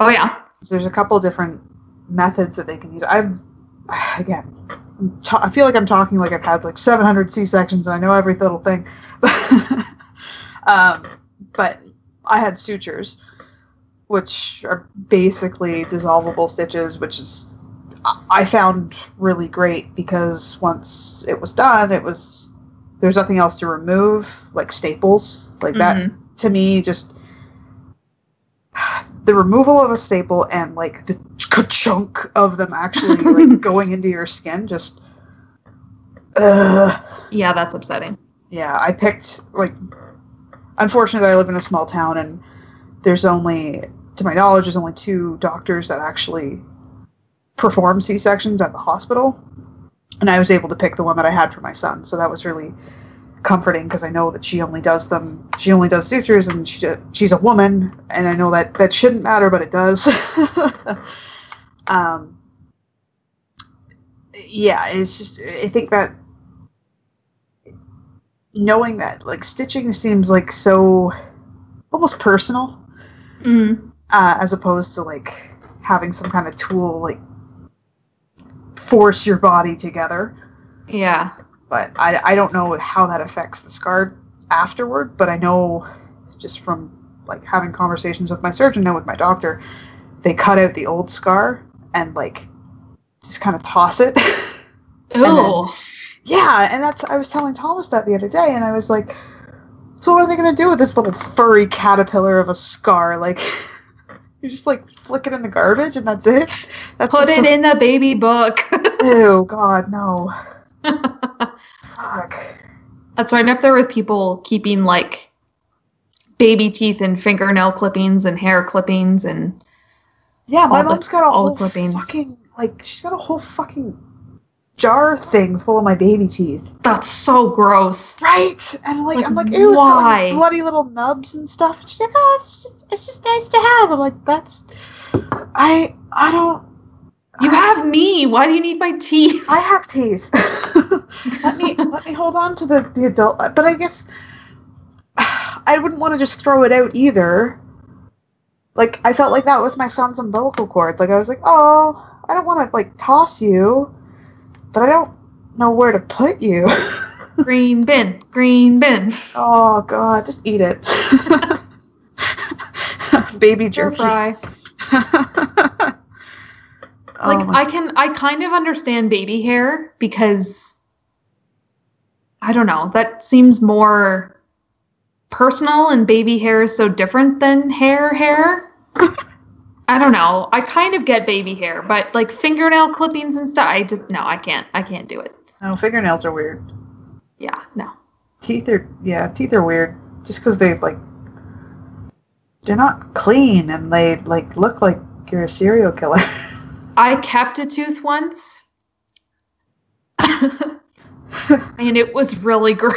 oh yeah. there's a couple different methods that they can use. I've again, I feel like I'm talking like I've had like 700 C sections and I know every little thing. um, but I had sutures, which are basically dissolvable stitches, which is I- found really great because once it was done, it was there's nothing else to remove, like staples, like that Mhm. to me just the removal of a staple and like the chunk of them actually like going into your skin just uh, yeah that's upsetting yeah i picked like unfortunately i live in a small town and there's only to my knowledge there's only two doctors that actually perform c-sections at the hospital and i was able to pick the one that i had for my son so that was really comforting because I know that she only does them. She only does sutures, and she she's a woman, and I know that that shouldn't matter, but it does. um, yeah, it's just I think that knowing that like stitching seems like so almost personal mm. uh, as opposed to like having some kind of tool like force your body together. Yeah. But I, I don't know how that affects the scar afterward but i know just from like having conversations with my surgeon and with my doctor they cut out the old scar and like just kind of toss it. Oh yeah and that's i was telling thomas that the other day and i was like so what are they going to do with this little furry caterpillar of a scar? Like you just like flick it in the garbage and that's it? That's put it sto- in the baby book. Ew god no. Fuck. That's right up there with people keeping like baby teeth and fingernail clippings and hair clippings and Yeah, my all the- mom's got a all the whole clippings. fucking like she's got a whole fucking jar thing full of my baby teeth. that's so gross. Right, and like, Like, I'm like, ew, it's got like bloody little nubs and stuff. And she's like, oh, it's just, it's just nice to have. I'm like, that's, I, I don't. You I- have me. Why do you need my teeth? I have teeth. let me let me hold on to the the adult. But I guess I wouldn't want to just throw it out either. Like I felt like that with my son's umbilical cord. Like I was like, oh, I don't want to like toss you, but I don't know where to put you. green bin. Green bin. oh God, just eat it. Baby jerky. fry. Oh Like my- I can I kind of understand baby hair because I don't know, that seems more personal and baby hair is so different than hair hair. I don't know. I kind of get baby hair, but like fingernail clippings and stuff, I just no, I can't. I can't do it. no, fingernails are weird. Yeah, no. Teeth are yeah, teeth are weird. Just because they like they're not clean and they like look like you're a serial killer. I kept a tooth once. and it was really gross.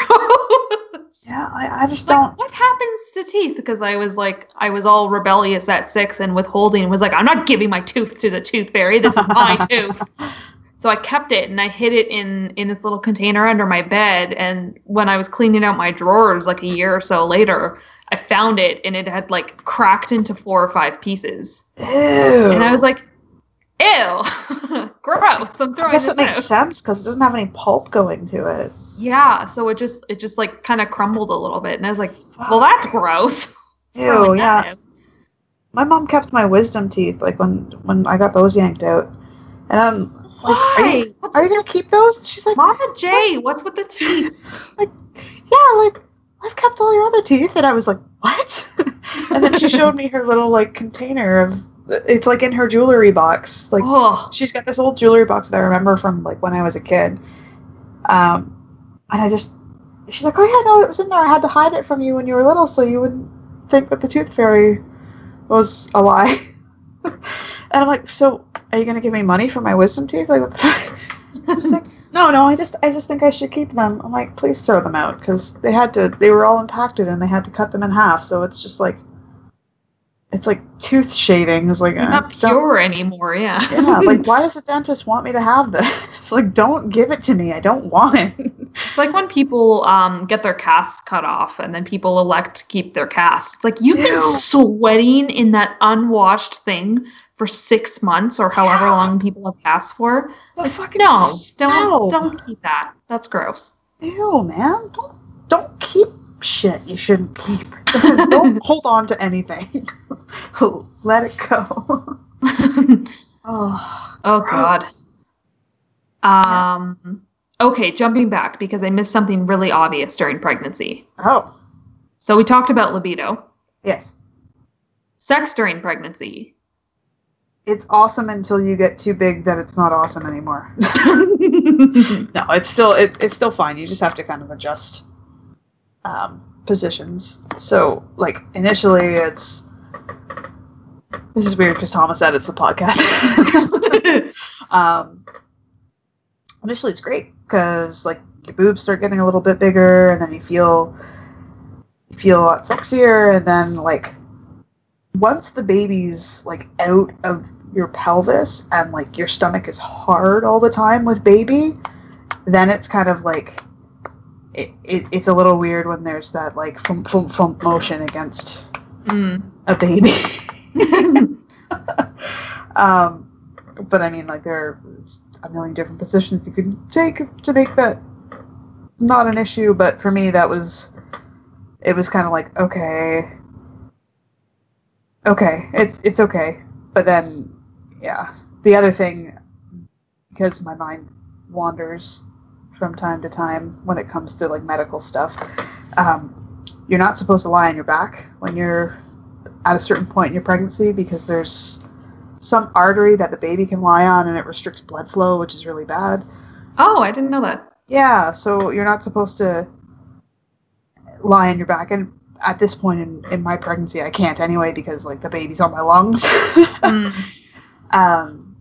Yeah, I, I just Like, don't. what happens to teeth because I was like, I was all rebellious at six and withholding and was like, I'm not giving my tooth to the tooth fairy. This is my tooth. So I kept it and I hid it in in this little container under my bed. And when I was cleaning out my drawers, like a year or so later, I found it and it had like cracked into four or five pieces. Ew. And I was like, ew, gross. I'm throwing. I guess this it makes out. sense because it doesn't have any pulp going to it. Yeah, so it just it just like kind of crumbled a little bit, and I was like, well, that's gross. Ew, yeah. My mom kept my wisdom teeth like when when I got those yanked out, and I'm like, are you, Why? What's are you gonna keep those? And she's like, Mama J, what's with the teeth? Like yeah, like I've kept all your other teeth, and I was like, what? and then she showed me her little like container of it's like in her jewelry box, like oh, she's got this old jewelry box that I remember from like when I was a kid. Um, and I just, she's like, oh yeah, no, it was in there. I had to hide it from you when you were little so you wouldn't think that the tooth fairy was a lie. and I'm like, so are you gonna give me money for my wisdom teeth? Like, what the fuck? Like, no, no, I just, I just think I should keep them. I'm like, please throw them out because they had to, they were all impacted and they had to cut them in half. So it's just like, it's like tooth shavings. Like, uh, not pure anymore. Yeah. yeah, like why does the dentist want me to have this? like, don't give it to me. I don't want it. It's like when people um, get their casts cut off and then people elect to keep their cast. It's like you've been sweating in that unwashed thing for six months or however Yeah. long people have casts for. The Like, fucking no, smell. don't don't keep that. That's gross. Ew, man. Don't don't keep shit you shouldn't keep. don't hold on to anything. Let it go. oh, oh God. Um. Okay, jumping back because I missed something really obvious during pregnancy. oh, So we talked about libido, yes. sex during pregnancy. It's awesome until you get too big that it's not awesome anymore. no, it's still it, it's still fine. You just have to kind of adjust um, positions. So, like initially, it's this is weird because Thomas edits the podcast. um, initially, it's great because like your boobs start getting a little bit bigger, and then you feel you feel a lot sexier, and then like once the baby's like out of your pelvis and like your stomach is hard all the time with baby, then it's kind of like it, it, it's a little weird when there's that like thump thump thump motion against Mm. a baby. um, but I mean, like there are a million different positions you can take to make that not an issue. But for me, that was it was kind of like okay, okay, it's it's okay. But then, yeah, the other thing, because my mind wanders from time to time when it comes to like medical stuff. Um, you're not supposed to lie on your back when you're at a certain point in your pregnancy because there's some artery that the baby can lie on and it restricts blood flow, which is really bad. oh, I didn't know that. Yeah, so you're not supposed to lie on your back. And at this point in, in my pregnancy, I can't anyway because like the baby's on my lungs. Mm. um,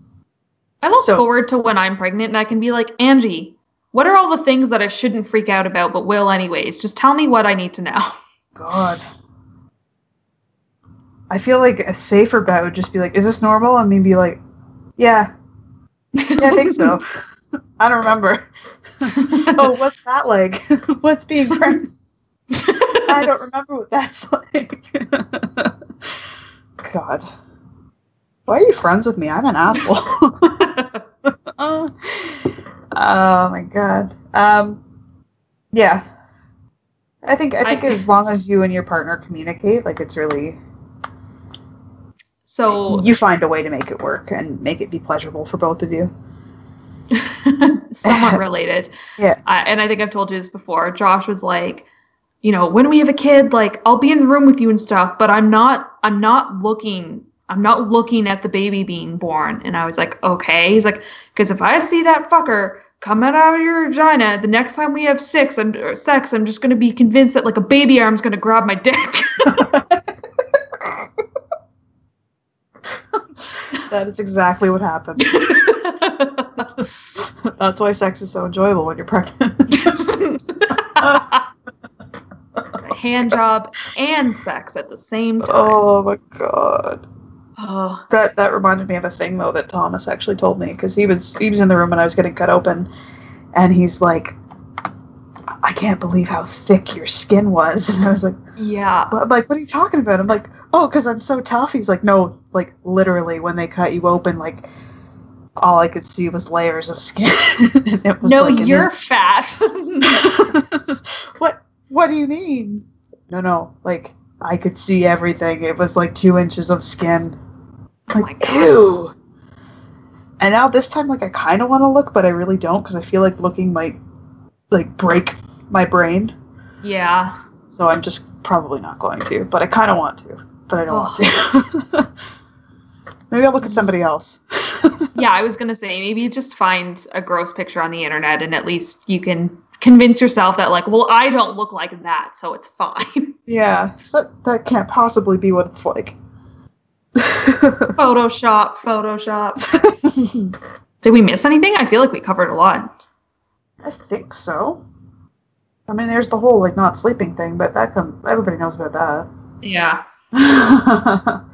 I look So- forward to when I'm pregnant and I can be like, Angie, what are all the things that I shouldn't freak out about but will anyways? Just tell me what I need to know. God. I feel like a safer bet would just be like, is this normal? And me be like, yeah, yeah, I think so. I don't remember. oh, what's that like? what's being pregnant? I don't remember what that's like. God. Why are you friends with me? I'm an asshole. oh. Oh my god. Um yeah. I think I think I- as long as you and your partner communicate, like it's really so you find a way to make it work and make it be pleasurable for both of you. somewhat related. Yeah. I, and I think I've told you this before. Josh was like, you know, when we have a kid, like I'll be in the room with you and stuff, but I'm not I'm not looking I'm not looking at the baby being born. And I was like, okay. He's like, because if I see that fucker coming out of your vagina, the next time we have sex, I'm sex, I'm just gonna be convinced that like a baby arm's gonna grab my dick. That is exactly what happened. That's why sex is so enjoyable when you're pregnant. Hand job and sex at the same oh time. Oh my god. Oh, That that reminded me of a thing though that Thomas actually told me because he was he was in the room when I was getting cut open, and he's like, "I can't believe how thick your skin was," and I was like, yeah. "What- I'm like, what are you talking about?" I'm like, "Oh, because I'm so tough." He's like, "No, like literally when they cut you open, like all I could see was layers of skin." and it was No, like you're fat. what what do you mean? No, no, like I could see everything. It was like two inches of skin. Oh Like God. ew. And now this time, like I kind of want to look, but I really don't because I feel like looking might like break my brain. yeah. So I'm just probably not going to. But I kind of want to, but I don't want to. Maybe I'll look at somebody else. Yeah, I was gonna say maybe you just find a gross picture on the internet and at least you can convince yourself that like, well, I don't look like that, so it's fine. Yeah, that that can't possibly be what it's like. Photoshop, Photoshop. Did we miss anything? I feel like we covered a lot. I think so. I mean, there's the whole like not sleeping thing, but that come everybody knows about that. Yeah. Uh,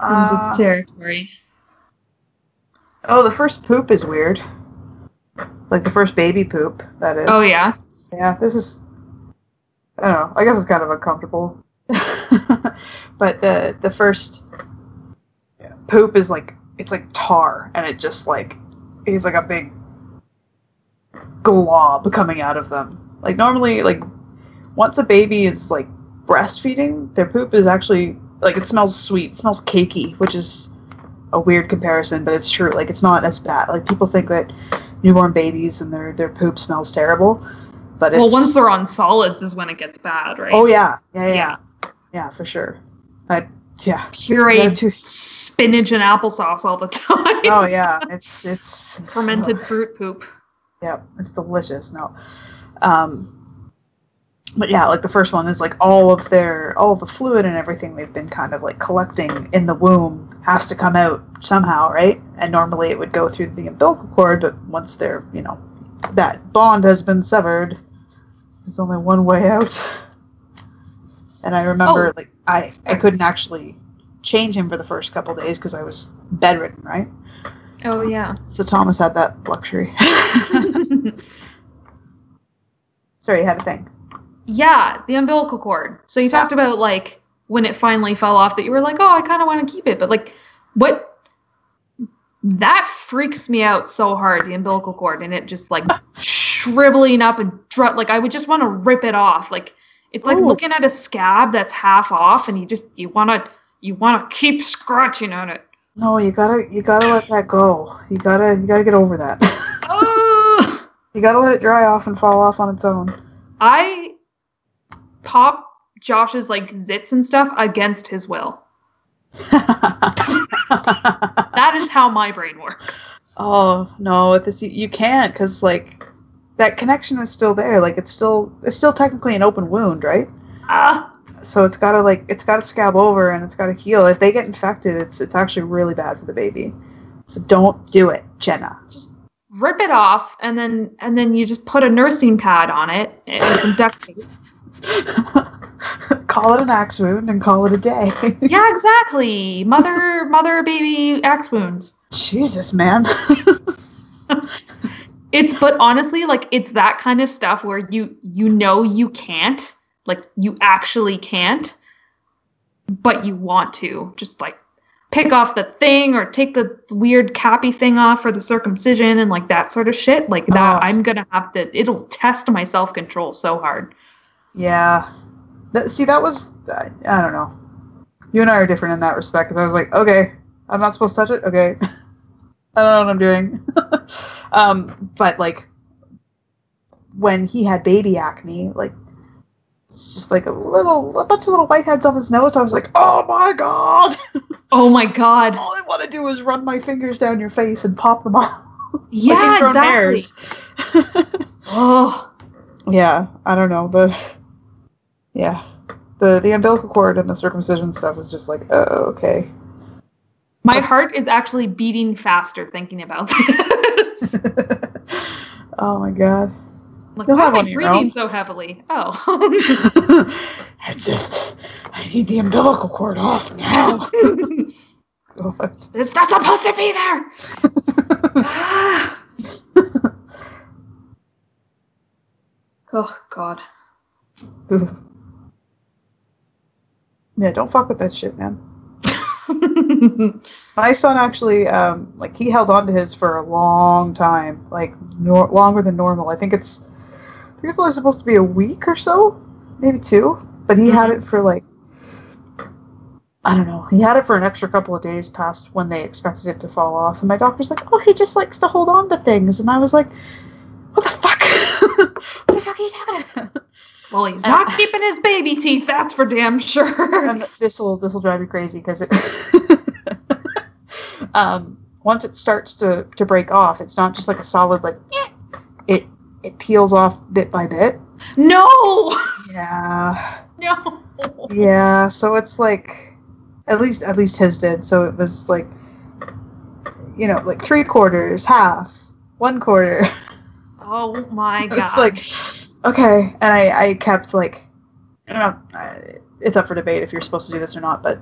Comes with the territory. oh, the first poop is weird. Like the first baby poop, that is. Oh yeah. Yeah, this is. I don't know. I guess it's kind of uncomfortable. but the the first poop is like it's like tar, and it just like is like a big glob coming out of them. Like normally, like once a baby is like breastfeeding, their poop is actually like it smells sweet. It smells cakey, which is a weird comparison, but it's true. Like it's not as bad. Like people think that newborn babies and their their poop smells terrible, but it's Well, once they're on solids is when it gets bad, right? Oh yeah, yeah, yeah, Yeah. Yeah, for sure. I yeah. Pureed Yeah, spinach and applesauce all the time. Oh yeah, it's it's Fermented fruit poop. Yeah, it's delicious. No, um, but yeah, like the first one is like all of their all of the fluid and everything they've been kind of like collecting in the womb has to come out somehow, right? And normally it would go through the umbilical cord, but once they're you know that bond has been severed, there's only one way out. And I remember Oh. like I I couldn't actually change him for the first couple days because I was bedridden, right? Oh yeah. So Thomas had that luxury. Sorry, you had a thing. yeah, the umbilical cord. So you talked about like when it finally fell off that you were like, "Oh, I kind of want to keep it." But like what that freaks me out so hard, the umbilical cord and it just like shriveling up and dr- like I would just want to rip it off. Like it's like Ooh. looking at a scab that's half off and you just you want to you want to keep scratching on it. No, you gotta you gotta let that go. You gotta you gotta get over that. Oh, you gotta let it dry off and fall off on its own. I pop Josh's like zits and stuff against his will. That is how my brain works. oh no, this you, you can't because like that connection is still there. Like it's still it's still technically an open wound, right? Ah, So it's gotta like it's gotta scab over and it's gotta heal. If they get infected, it's it's actually really bad for the baby. So don't do it, Jenna. Just rip it off, and then and then you just put a nursing pad on it and some duct tape. call it an axe wound and call it a day. Yeah, exactly. Mother, mother, baby, axe wounds. Jesus, man. It's but honestly, like it's that kind of stuff where you you know you can't, like you actually can't, but you want to. Just like pick off the thing or take the weird cappy thing off for the circumcision and like that sort of shit. Like that, Oh. I'm gonna have to. It'll test my self control so hard. yeah. That, see, that was I, I don't know. You and I are different in that respect. Because I was like, okay, I'm not supposed to touch it. Okay, I don't know what I'm doing. um, but like when he had baby acne, like it's just like a little, a bunch of little whiteheads on his nose. I was like, oh my god! Oh my god. All I want to do is run my fingers down your face and pop them off. Yeah, like exactly. hairs. Oh, Yeah, I don't know. The yeah. The the umbilical cord and the circumcision stuff was just like, oh, okay. My That's- heart is actually beating faster thinking about this. oh my god. like, You'll why have am one I breathing own. so heavily? Oh. I just, I need the umbilical cord off now. God. it's not supposed to be there. Ah. oh God. yeah, don't fuck with that shit, man. My son actually, um, like, he held on to his for a long time, like nor- longer than normal. I think it's, I think it's only supposed to be a week or so, maybe two. But he had it for like, I don't know. He had it for an extra couple of days past when they expected it to fall off, and my doctor's like, "Oh, he just likes to hold on to things," and I was like, "What the fuck? what the fuck are you talking about?" Well, he's not keeping his baby teeth. That's for damn sure. and this will this will drive you crazy because it um once it starts to to break off it's not just like a solid like eh, it it peels off bit by bit no. yeah No. yeah so it's like at least at least his did so it was like you know like three quarters half one quarter Oh my God. it's like okay and i i kept like I don't know, it's up for debate if you're supposed to do this or not but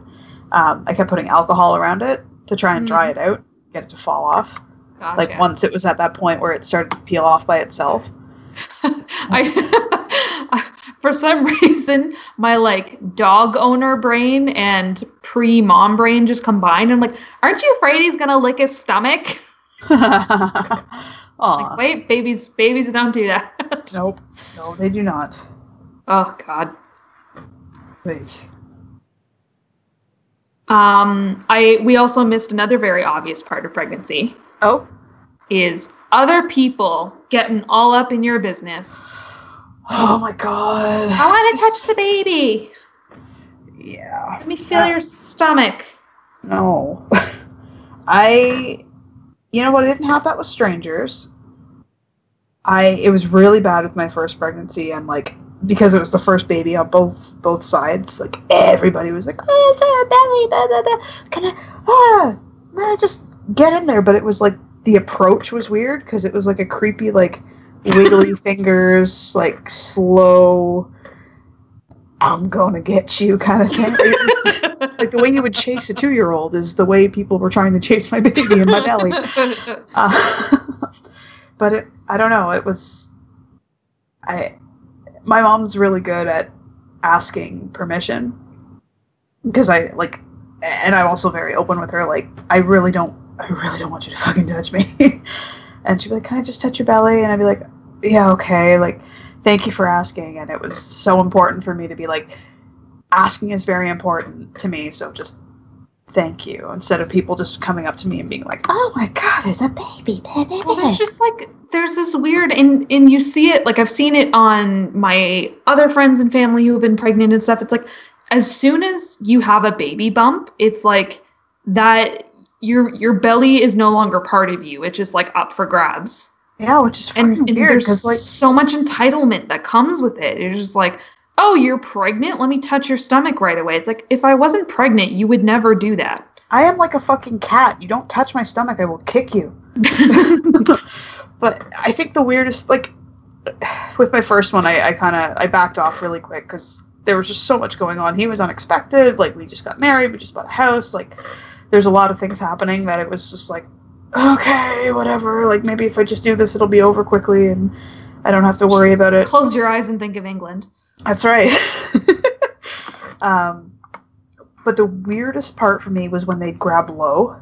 um, i kept putting alcohol around it to try and dry it out get it to fall off Gotcha. like once it was at that point where it started to peel off by itself I, for some reason, my like dog owner brain and pre mom brain just combined. I'm like, aren't you afraid he's gonna lick his stomach? Like, wait, babies, babies don't do that. Nope no they do not oh God. Eesh. Um, I we also missed another very obvious part of pregnancy oh is other people getting all up in your business. oh my god I want to touch the baby. yeah Let me feel Uh, your stomach. No. I you know what, I didn't have that with strangers. I it was really bad with my first pregnancy and like because it was the first baby on both both sides, like everybody was like, Oh, there a belly? Blah, blah, blah. Can I ah nah, just get in there. But it was like the approach was weird because it was like a creepy, like wiggly fingers, like slow I'm gonna get you kind of thing. Like, like the way you would chase a two year old is the way people were trying to chase my baby in my belly. Uh, but it, I don't know. It was, I, my mom's really good at asking permission because I like, and I'm also very open with her. Like, I really don't, I really don't want you to fucking touch me. and she'd be like, "Can I just touch your belly?" And I'd be like, "Yeah, okay." Like, thank you for asking. And it was so important for me to be like, asking is very important to me. So just thank you instead of people just coming up to me and being like, "Oh my god, there's a baby, baby, Well, baby." there's just like there's this weird and and you see it like I've seen it on my other friends and family who have been pregnant and stuff. It's like as soon as you have a baby bump, it's like that your your belly is no longer part of you. It's just like up for grabs. Yeah, which is And, and weird there's because like so much entitlement that comes with it. It's just like, oh, you're pregnant? Let me touch your stomach right away. It's like if I wasn't pregnant, you would never do that. I am like a fucking cat. You don't touch my stomach, I will kick you. but I think the weirdest, like, with my first one, I, I kind of I backed off really quick because there was just so much going on. He was unexpected. Like, we just got married, we just bought a house. Like, there's a lot of things happening that it was just like, okay, whatever. Like, maybe if I just do this, it'll be over quickly and I don't have to worry about it. Close your eyes and think of England. That's right. um, but the weirdest part for me was when they'd grab low.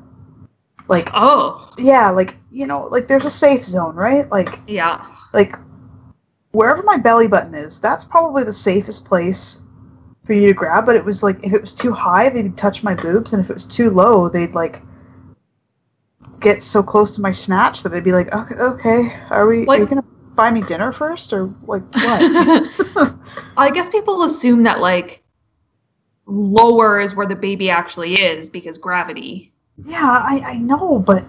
Like, Oh, yeah, like, you know, like there's a safe zone, right? Like, yeah. like wherever my belly button is, that's probably the safest place for you to grab. But it was like, if it was too high, they'd touch my boobs, and if it was too low, they'd like get so close to my snatch that I'd be like, okay, okay, are we, are Like- you gonna buy me dinner first, or like what? I guess people assume that like lower is where the baby actually is because gravity. yeah, I, I know, but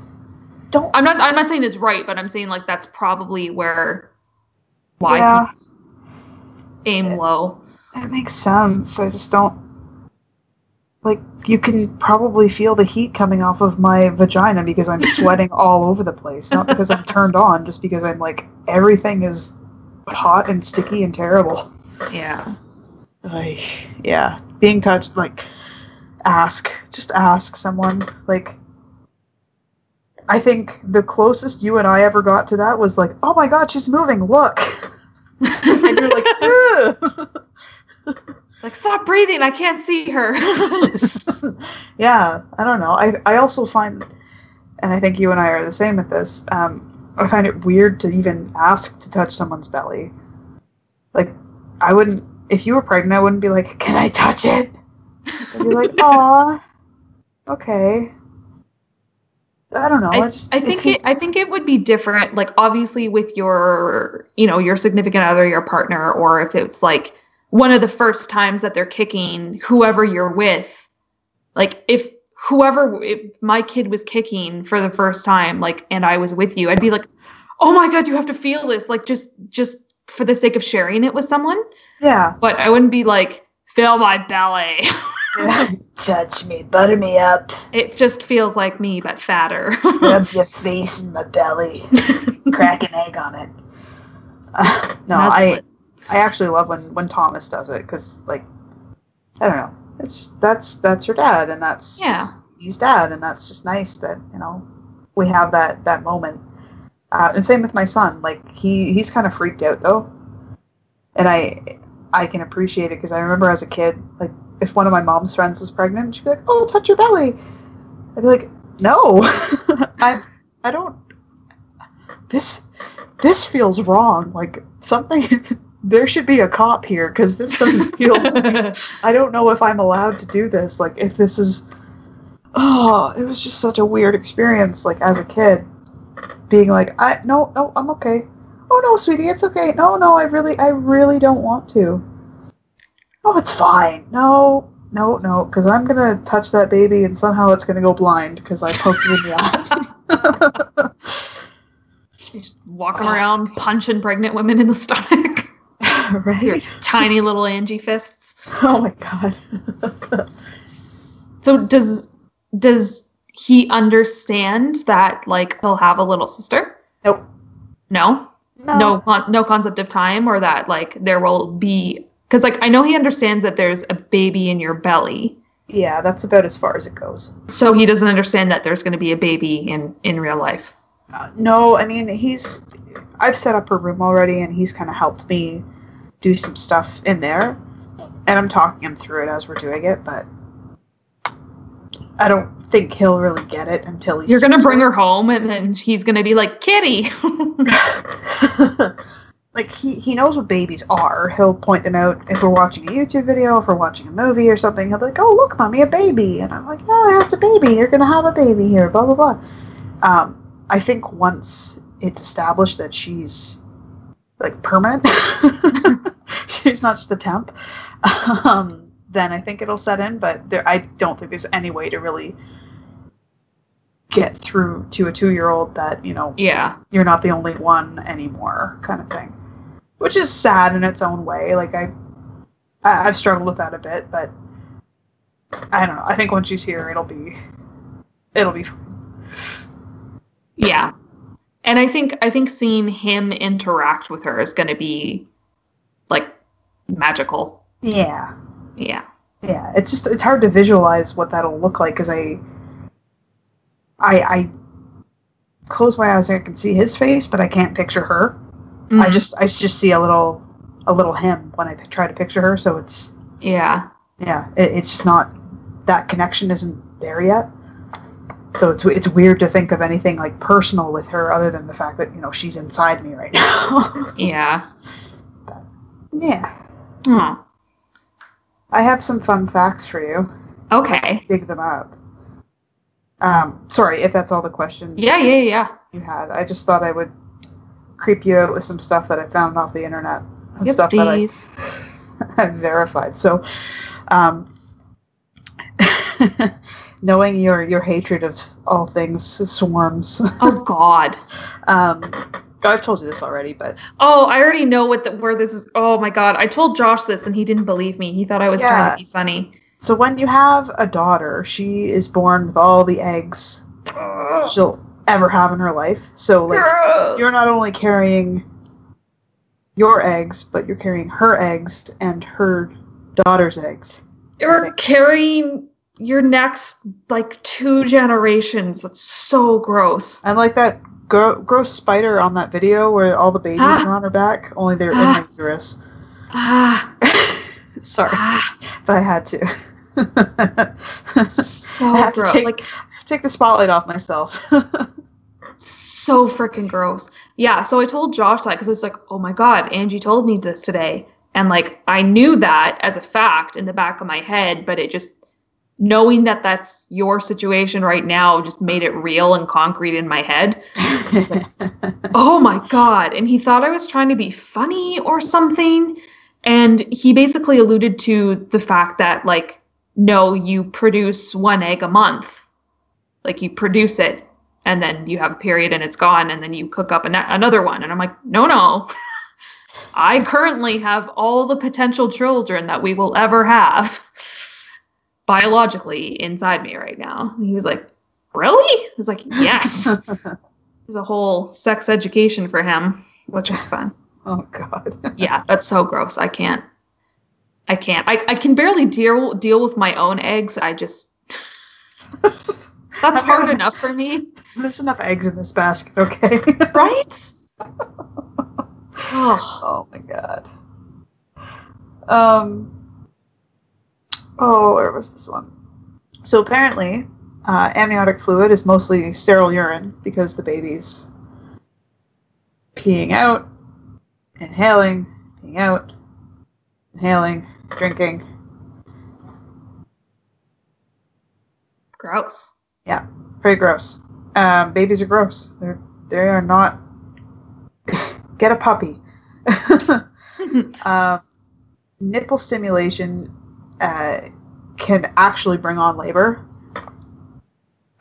don't I'm not I'm not saying it's right, but I'm saying like that's probably where why yeah, aim low. That makes sense. I just don't like you can probably feel the heat coming off of my vagina because I'm sweating all over the place. Not because I'm turned on, just because I'm like everything is hot and sticky and terrible. Yeah. Like, yeah, being touched, like, ask, just ask someone. Like, I think the closest you and I ever got to that was like, oh my god, she's moving, look. and you're like, "Ugh." Like stop breathing. I can't see her. yeah, I don't know. I, I also find, and I think you and I are the same with this, um, I find it weird to even ask to touch someone's belly. Like, I wouldn't, if you were pregnant, I wouldn't be like, can I touch it? I'd be like, aw, okay. I don't know. I, I, just, I think it, I think it would be different. Like obviously with your, you know, your significant other, your partner, or if it's like one of the first times that they're kicking whoever you're with. Like if whoever, if my kid was kicking for the first time, like, and I was with you, I'd be like, oh my god, you have to feel this. Like just, just for the sake of sharing it with someone. Yeah. But I wouldn't be like, fill my belly. Touch me, butter me up, it just feels like me, but fatter. rub your face in my belly, crack an egg on it. Uh, no, That's I what- I actually love when when Thomas does it because like I don't know, it's just, that's that's your dad and that's Yeah. he's dad and that's just nice that you know we have that that moment. Uh, and same with my son, like he he's kind of freaked out though, and I I can appreciate it because I remember as a kid, like if one of my mom's friends was pregnant, she'd be like, "Oh, touch your belly," I'd be like, "No, I I don't." This this feels wrong. Like something. there should be a cop here because this doesn't feel. I don't know if I'm allowed to do this. Like if this is. Oh, it was just such a weird experience. Like as a kid, being like, I no no I'm okay. Oh no, sweetie, it's okay. No no, I really I really don't want to. Oh, it's fine. No no no, because I'm gonna touch that baby and somehow it's gonna go blind because I poked it in the eye. Just walking around punching pregnant women in the stomach. Your right? tiny little Angie fists. Oh my god. So does does he understand that like he'll have a little sister? nope. No, no, con- no concept of time, or that like there will be because like I know he understands that there's a baby in your belly, Yeah, that's about as far as it goes. so he doesn't understand that there's going to be a baby in in real life. Uh, no, I mean he's. I've set up a room already, and he's kind of helped me do some stuff in there, and I'm talking him through it as we're doing it. But I don't think he'll really get it until he's. You're gonna bring her home, and then he's gonna be like, "Kitty." like he he knows what babies are. He'll point them out if we're watching a YouTube video, if we're watching a movie or something. He'll be like, "Oh, look, mommy, a baby," and I'm like, "Oh, that's a baby. You're gonna have a baby here." Blah blah blah. Um, I think once it's established that she's like permanent, she's not just a temp. Um, then I think it'll set in. But there, I don't think there's any way to really get through to a two-year-old that you know yeah, you're not the only one anymore kind of thing. Which is sad in its own way. Like i, I i've struggled with that a bit but i don't know. I think once she's here it'll be it'll be yeah, and I think I think seeing him interact with her is gonna be like magical. yeah Yeah. yeah it's just it's hard to visualize what that'll look like because i i i close my eyes and i can see his face but i can't picture her i Mhm. just i just see a little a little him when I try to picture her so it's yeah. yeah it, it's just not that connection isn't there yet so it's it's weird to think of anything like personal with her other than the fact that you know she's inside me right now Yeah. yeah Oh. i have some fun facts for you Okay. dig them up um sorry if that's all the questions Yeah, yeah, yeah. you had i just thought i would creep you out with some stuff that i found off the internet and Yes, stuff that I, please. I've verified. So, um, knowing your your hatred of all things swarms, Oh God. um, I've told you this already, but Oh, I already know what the where this is. Oh my God. I told Josh this and he didn't believe me. He thought I was trying to be funny. so when you have a daughter, she is born with all the eggs she'll ever have in her life. So like Gross. you're not only carrying your eggs, but you're carrying her eggs and her daughter's eggs. You're carrying your next like two generations. That's so gross. I'm like that gro- gross spider on that video where all the babies Ah. are on her back, only they're Ah. in the uterus. Ah, Sorry, ah but I had to. so I have to gross. take- like Take the spotlight off myself. so freaking gross. Yeah, so I told Josh that because it's like, oh my god, Angie told me this today, and like I knew that as a fact in the back of my head, but it just knowing that that's your situation right now just made it real and concrete in my head. oh my god. And he thought i was trying to be funny or something. And he basically alluded to the fact that like no you produce one egg a month. Like you produce it and then you have a period and it's gone and then you cook up an- another one. And i'm like no no. I currently have all the potential children that we will ever have biologically inside me right now and he was like really i was like yes it was a whole sex education for him, which was fun. oh god. Yeah, that's so gross. I can't. I can't. I, I can barely deal deal with my own eggs. I just that's hard enough for me, There's enough eggs in this basket, okay? right? Oh, oh my god. Um. Oh, where was this one? So apparently, uh, amniotic fluid is mostly sterile urine because the baby's peeing out, inhaling, peeing out, inhaling, drinking. gross. Yeah, pretty gross. Um, babies are gross. They're they are not. Get a puppy. um, nipple stimulation uh, can actually bring on labor.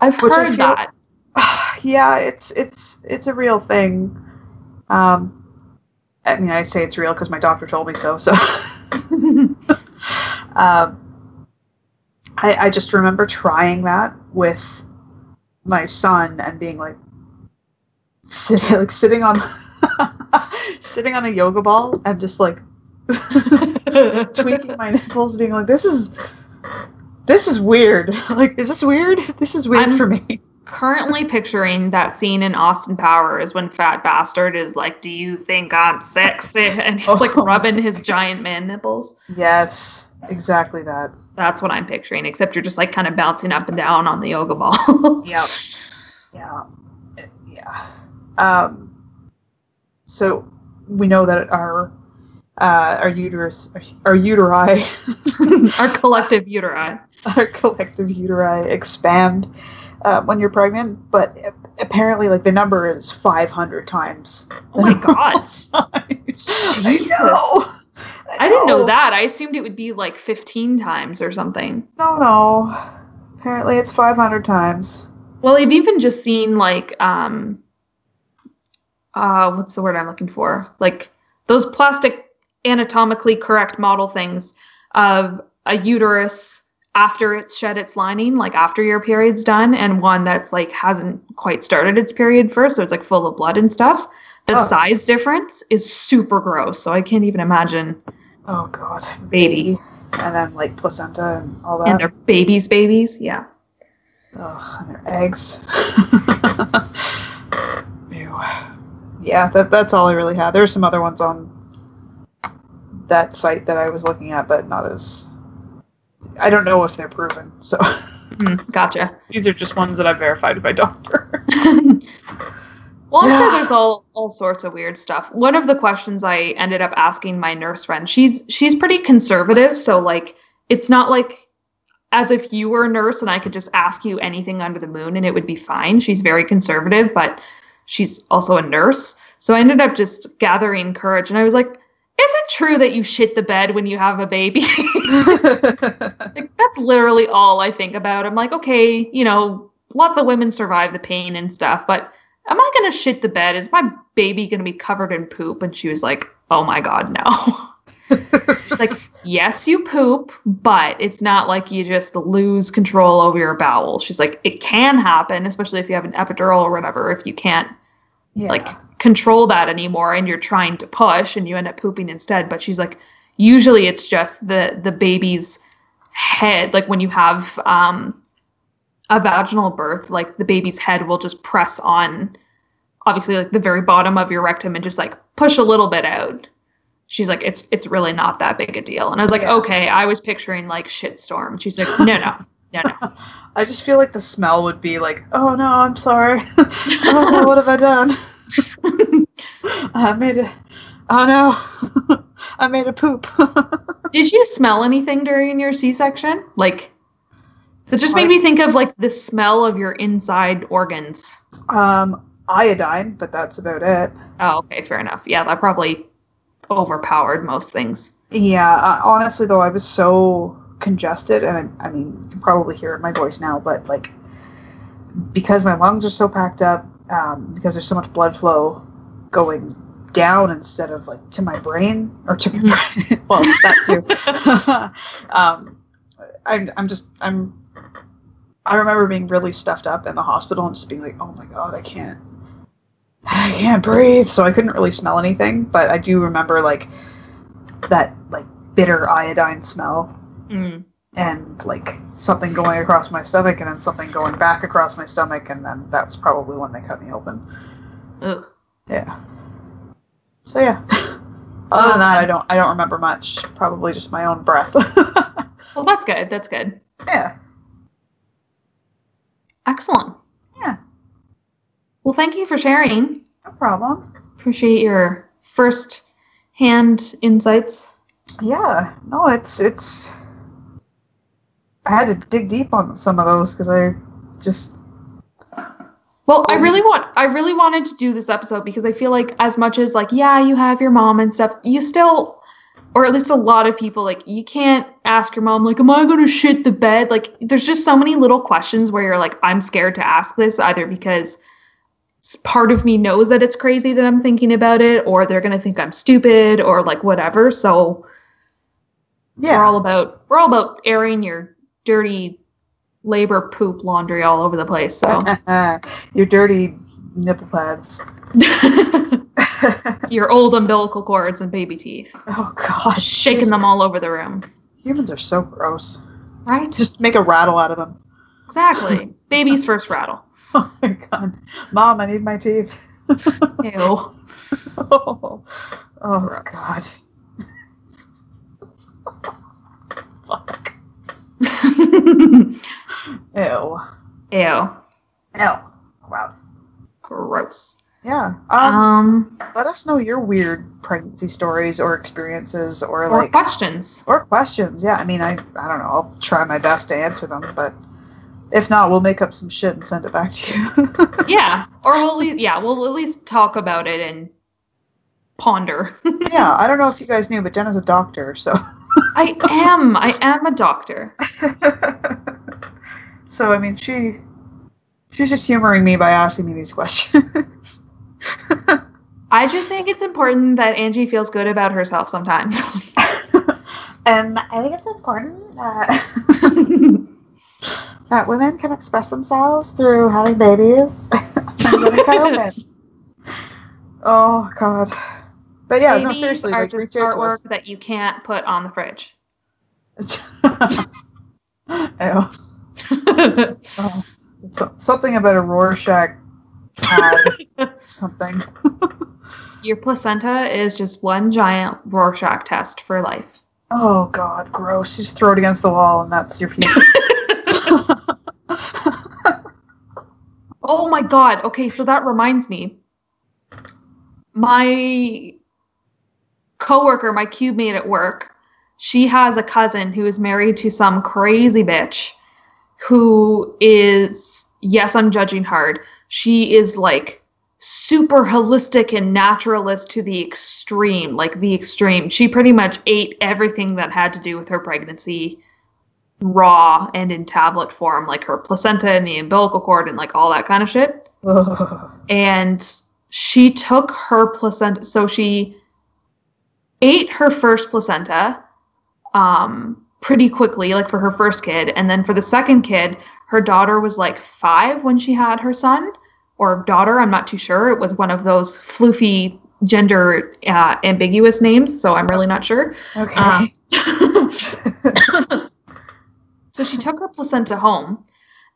I've Which heard feel- that. yeah, it's it's it's a real thing. Um, I mean, I say it's real because my doctor told me so. So, um, I I just remember trying that with my son and being like, sitting like sitting on sitting on a yoga ball and just like tweaking my nipples, being like, this is. This is weird. Like, is this weird? This is weird I'm- for me. Currently picturing that scene in Austin Powers when Fat Bastard is like, "Do you think I'm sexy?" and he's like Oh. rubbing his giant man nipples. Yes, exactly that. That's what I'm picturing, except you're just like kind of bouncing up and down on the yoga ball. Yep. Yeah. Yeah. Um, so we know that our uh, our uterus, our uteri, Our collective uteri. our collective uteri expand uh, when you're pregnant, but apparently, like the number is 500 times. Oh my god. I Jesus. know. I didn't know know. that. I assumed it would be like 15 times or something. No, no. Apparently, it's 500 times. Well, I've even just seen like um uh what's the word I'm looking for? Like those plastic anatomically correct model things of a uterus after it's shed its lining, like after your period's done, and one that's like hasn't quite started its period first, so it's like full of blood and stuff. The Oh. size difference is super gross, so I can't even imagine Oh God, Baby. and then like placenta and all that. and their babies babies. Yeah. Ugh, and their eggs. Ew. Yeah, that, that's all I really had. There were some other ones on that site that I was looking at, but not as. I don't know if they're proven. So Mm, gotcha. these are just ones that I've verified with my doctor. Well, I'm sure there's all all sorts of weird stuff. One of the questions I ended up asking my nurse friend, she's she's pretty conservative, so like it's not like as if you were a nurse and I could just ask you anything under the moon and it would be fine. She's very conservative, but she's also a nurse. So I ended up just gathering courage and I was like, "Is it true that you shit the bed when you have a baby?" like, that's literally all I think about. I'm like, okay, you know, lots of women survive the pain and stuff, but am I gonna shit the bed? Is my baby gonna be covered in poop? And she was like, oh my god, no. She's like, yes, you poop, but it's not like you just lose control over your bowel. She's like, it can happen, especially if you have an epidural or whatever, if you can't yeah. like control that anymore and you're trying to push and you end up pooping instead but she's like usually it's just the the baby's head like when you have um a vaginal birth like the baby's head will just press on obviously like the very bottom of your rectum and just like push a little bit out she's like it's it's really not that big a deal and i was like Yeah. okay i was picturing like shitstorm she's like no no no no I just feel like the smell would be like, oh no, I'm sorry. oh what have I done? I made a. Oh no, I made a poop. Did you smell anything during your C-section? Like, it just made me think of like the smell of your inside organs. um, iodine, but that's about it. Oh, okay, fair enough. Yeah, that probably overpowered most things. Yeah, uh, honestly though, I was so congested, and I, I mean, you can probably hear it in my voice now, but like, because my lungs are so packed up, um, because there's so much blood flow going down instead of like to my brain or to my brain. well, that too. um, I'm, I'm just, I'm. I remember being really stuffed up in the hospital and just being like, "Oh my god, I can't, I can't breathe." So I couldn't really smell anything, but I do remember like that like bitter iodine smell Mm. And like something going across my stomach and then something going back across my stomach and then that was probably when they cut me open. Ugh. Yeah. So yeah. Other than that, um, I don't I don't remember much. Probably just my own breath. Well, that's good. That's good. yeah. Excellent. Yeah. Well, thank you for sharing. No problem. Appreciate your first hand insights. Yeah. No, it's it's. I had to dig deep on some of those because I just Well, I really want I really wanted to do this episode because I feel like as much as like yeah, you have your mom and stuff, you still or at least a lot of people like you can't ask your mom like am I going to shit the bed? Like there's just so many little questions where you're like I'm scared to ask this either because part of me knows that it's crazy that I'm thinking about it or they're going to think I'm stupid or like whatever. So yeah. we're all about we're all about airing your dirty labor poop laundry all over the place. So Your dirty nipple pads. your old umbilical cords and baby teeth, oh gosh. shaking them all over the room. Humans are so gross. Right? Just make a rattle out of them. Exactly. Baby's first rattle. Oh my god. Mom, I need my teeth. Ew. oh, oh god. Fuck. Ew. Ew. Ew. Wow. Gross. Yeah. Um, Um, let us know your weird pregnancy stories or experiences or, or like questions. or questions. Yeah, I mean, I I don't know. I'll try my best to answer them, but if not, we'll make up some shit and send it back to you. Yeah. Or we'll yeah, we'll at least talk about it and ponder. yeah, I don't know if you guys knew, but Jenna's a doctor, so I am. I am a doctor. so I mean, she she's just humoring me by asking me these questions. I just think it's important that Angie feels good about herself sometimes. Um, I think it's important that, that women can express themselves through having babies and getting cut open. oh God. But yeah, no, Babies seriously, are like just reach out artwork that you can't put on the fridge. Oh, so- something about a Rorschach pad. something. Your placenta is just one giant Rorschach test for life. Oh God, gross! You just throw it against the wall, and that's your future. Oh my god. Okay, so that reminds me. My coworker, my cube mate at work, she has a cousin who is married to some crazy bitch who is yes, I'm judging hard. She is like super holistic and naturalist to the extreme, like the extreme. She pretty much ate everything that had to do with her pregnancy raw and in tablet form, like her placenta and the umbilical cord and like all that kind of shit. Ugh. And she took her placenta, so she ate her first placenta um, pretty quickly, like for her first kid. And then for the second kid, her daughter was like five when she had her son. or daughter. I'm not too sure. It was one of those floofy gender uh, ambiguous names, so I'm really not sure. Okay. Um, so she took her placenta home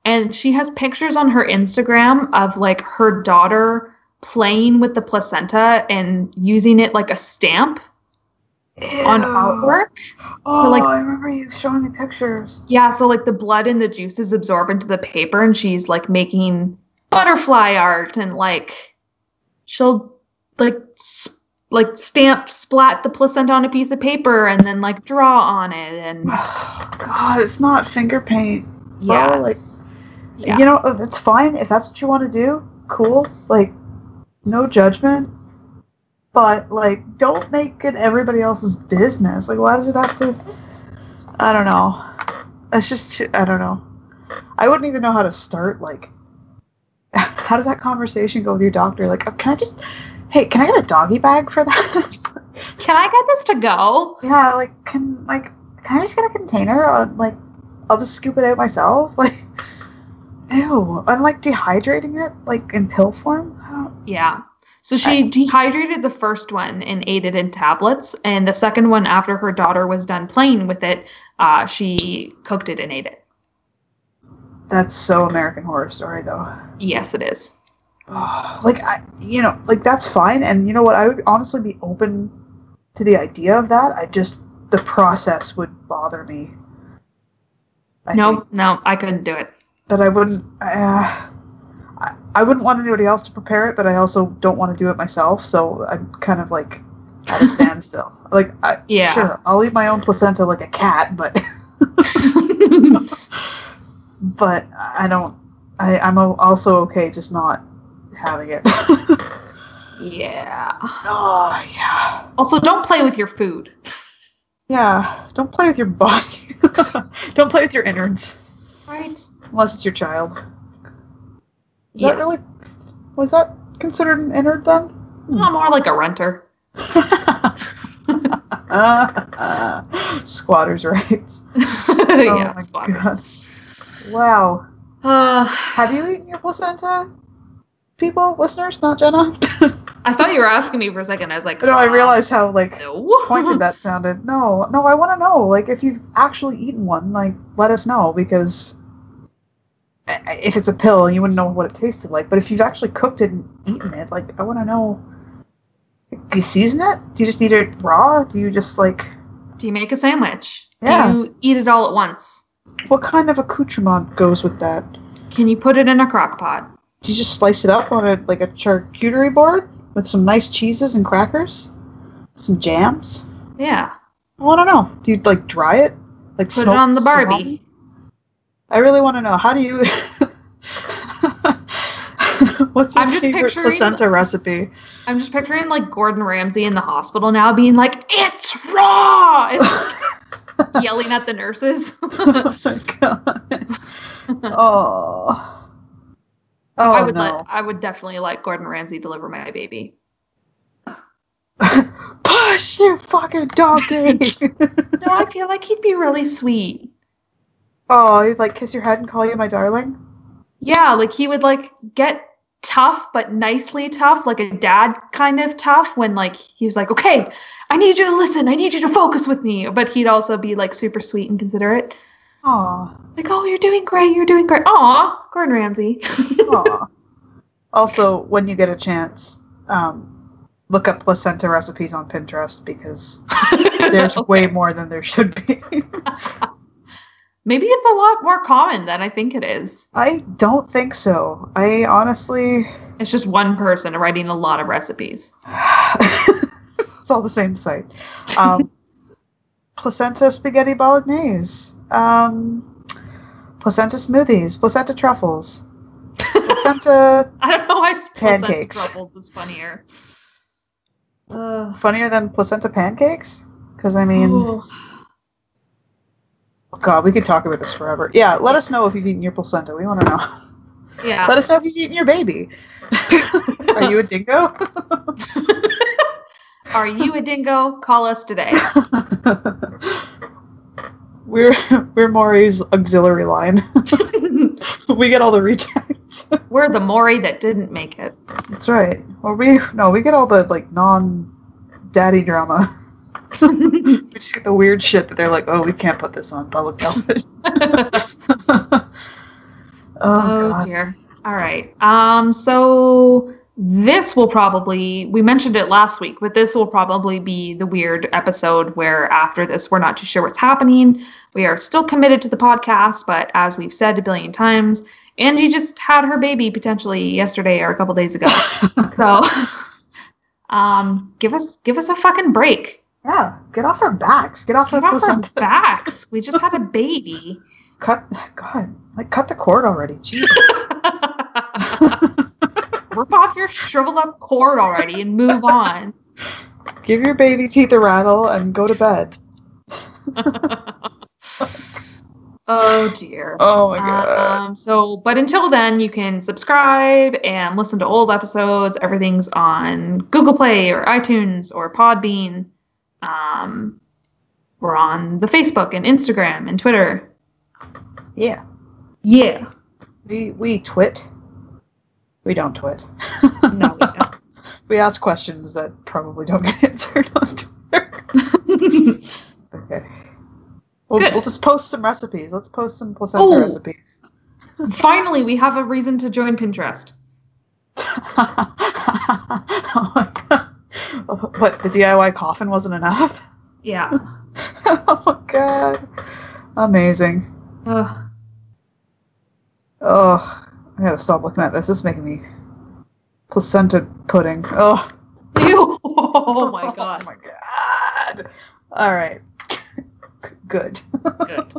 and she has pictures on her Instagram of like her daughter playing with the placenta and using it like a stamp on artwork. Oh, like- I remember you showing me pictures. Yeah, so like the blood and the juices absorb into the paper and she's like making butterfly art and like she'll like s- like stamp splat the placenta on a piece of paper and then like draw on it and God, it's not finger paint. yeah. like Yeah. you know, it's fine if that's what you want to do. Cool. Like, no judgment. But like, don't make it everybody else's business. Like, why does it have to? I don't know. It's just too, I don't know. I wouldn't even know how to start. Like, how does that conversation go with your doctor? Like, oh, can I just? Hey, can I get a doggy bag for that? Can I get this to go? yeah, like, can like, can I just get a container? Or, like, I'll just scoop it out myself. Like, ew. And like dehydrating it, like in pill form. Yeah. So she dehydrated the first one and ate it in tablets, and the second one, after her daughter was done playing with it, uh, she cooked it and ate it. That's so American Horror Story, though. Yes, it is. Oh, like I, you know, like that's fine. And you know what? I would honestly be open to the idea of that. I just the process would bother me. I no, think. no, I couldn't do it. but I wouldn't. Uh, I, wouldn't want anybody else to prepare it, but I also don't want to do it myself. So I'm kind of like at a standstill. Like, I, Yeah. sure, I'll eat my own placenta like a cat, but but I don't. I, I'm also okay just not having it. yeah. oh yeah, Also, don't play with your food. yeah. Don't play with your body. don't play with your innards Right. unless it's your child. Is Yes. that really? Was that considered an innard then? Not more like a renter. Squatters' rights. yeah, oh my squatter. god. Wow. Uh, Have you eaten your placenta? People, listeners, not Jenna. I thought you were asking me for a second. I was like, no, I uh, realized how like No. pointed that sounded. No, no, I want to know. Like, if you've actually eaten one, like, let us know because if it's a pill, you wouldn't know what it tasted like. But if you've actually cooked it and eaten it, like, I want to know. Do you season it? Do you just eat it raw? Do you just like Do you make a sandwich? Yeah. Do you eat it all at once? what kind of accoutrement goes with that? Can you put it in a crock pot? Do you just slice it up on a like a charcuterie board with some nice cheeses and crackers, some jams? Yeah. I don't know. Do you like dry it? Like Put it on the Barbie. salami? I really want to know. How do you? What's your I'm just favorite placenta recipe? I'm just picturing like Gordon Ramsay in the hospital now being like, it's raw! And yelling at the nurses. oh my god. Oh. Oh I would no. let I would definitely let Gordon Ramsay deliver my baby. Push you fucking donkey. No, I feel like he'd be really sweet. Oh, he'd like kiss your head and call you my darling. Yeah, like he would like get tough but nicely tough, like a dad kind of tough when like he was like, "Okay, I need you to listen. I need you to focus with me." But he'd also be like super sweet and considerate. Aw. Like, "Oh, you're doing great. You're doing great." Aw, Gordon Ramsay. Aw. also, when you get a chance, um, look up placenta recipes on Pinterest because there's way more than there should be. Maybe it's a lot more common than I think it is. I don't think so. I honestly. It's just one person writing a lot of recipes. it's all the same site. Um, placenta spaghetti bolognese. Um, placenta smoothies. Placenta truffles. Placenta I don't know why placenta Pancakes. truffles is funnier. Uh, funnier than placenta pancakes? Because I mean, ooh. God, we could talk about this forever. Yeah, let us know if you've eaten your placenta. We want to know. yeah. Let us know if you've eaten your baby. Are you a dingo? Are you a dingo? Call us today. we're we're Maury's auxiliary line. we get all the rejects. We're the Maury that didn't make it. That's right. Well, we no, we get all the like non-daddy drama. we just get the weird shit that they're like, oh, we can't put this on public television. oh, Oh dear. All right. Um so this will probably we mentioned it last week, but this will probably be the weird episode where after this we're not too sure what's happening. We are still committed to the podcast, but as we've said a billion times, Angie just had her baby potentially yesterday or a couple days ago. so um give us give us a fucking break. Yeah, get off our backs. Get off Get our off our backs. We just had a baby. Cut. God, like cut the cord already. Jesus. Rip off your shriveled up cord already and move on. Give your baby teeth a rattle and go to bed. oh dear. Oh my god. Um, so, but until then, you can subscribe and listen to old episodes. Everything's on Google Play or iTunes or Podbean. Um, we're on the Facebook and Instagram and Twitter. yeah. Yeah. We we twit. We don't twit. No, we don't. we ask questions that probably don't get answered on Twitter. okay. We'll, Good. we'll just post some recipes. Let's post some placenta Oh. recipes. Finally, we have a reason to join Pinterest. oh my god. What, the DIY coffin wasn't enough? Yeah. oh my god. Amazing. Ugh. Oh, I gotta stop looking at this. This is making me placenta pudding. Oh, Ew. Oh my god. Oh my god. All right. Good. Good.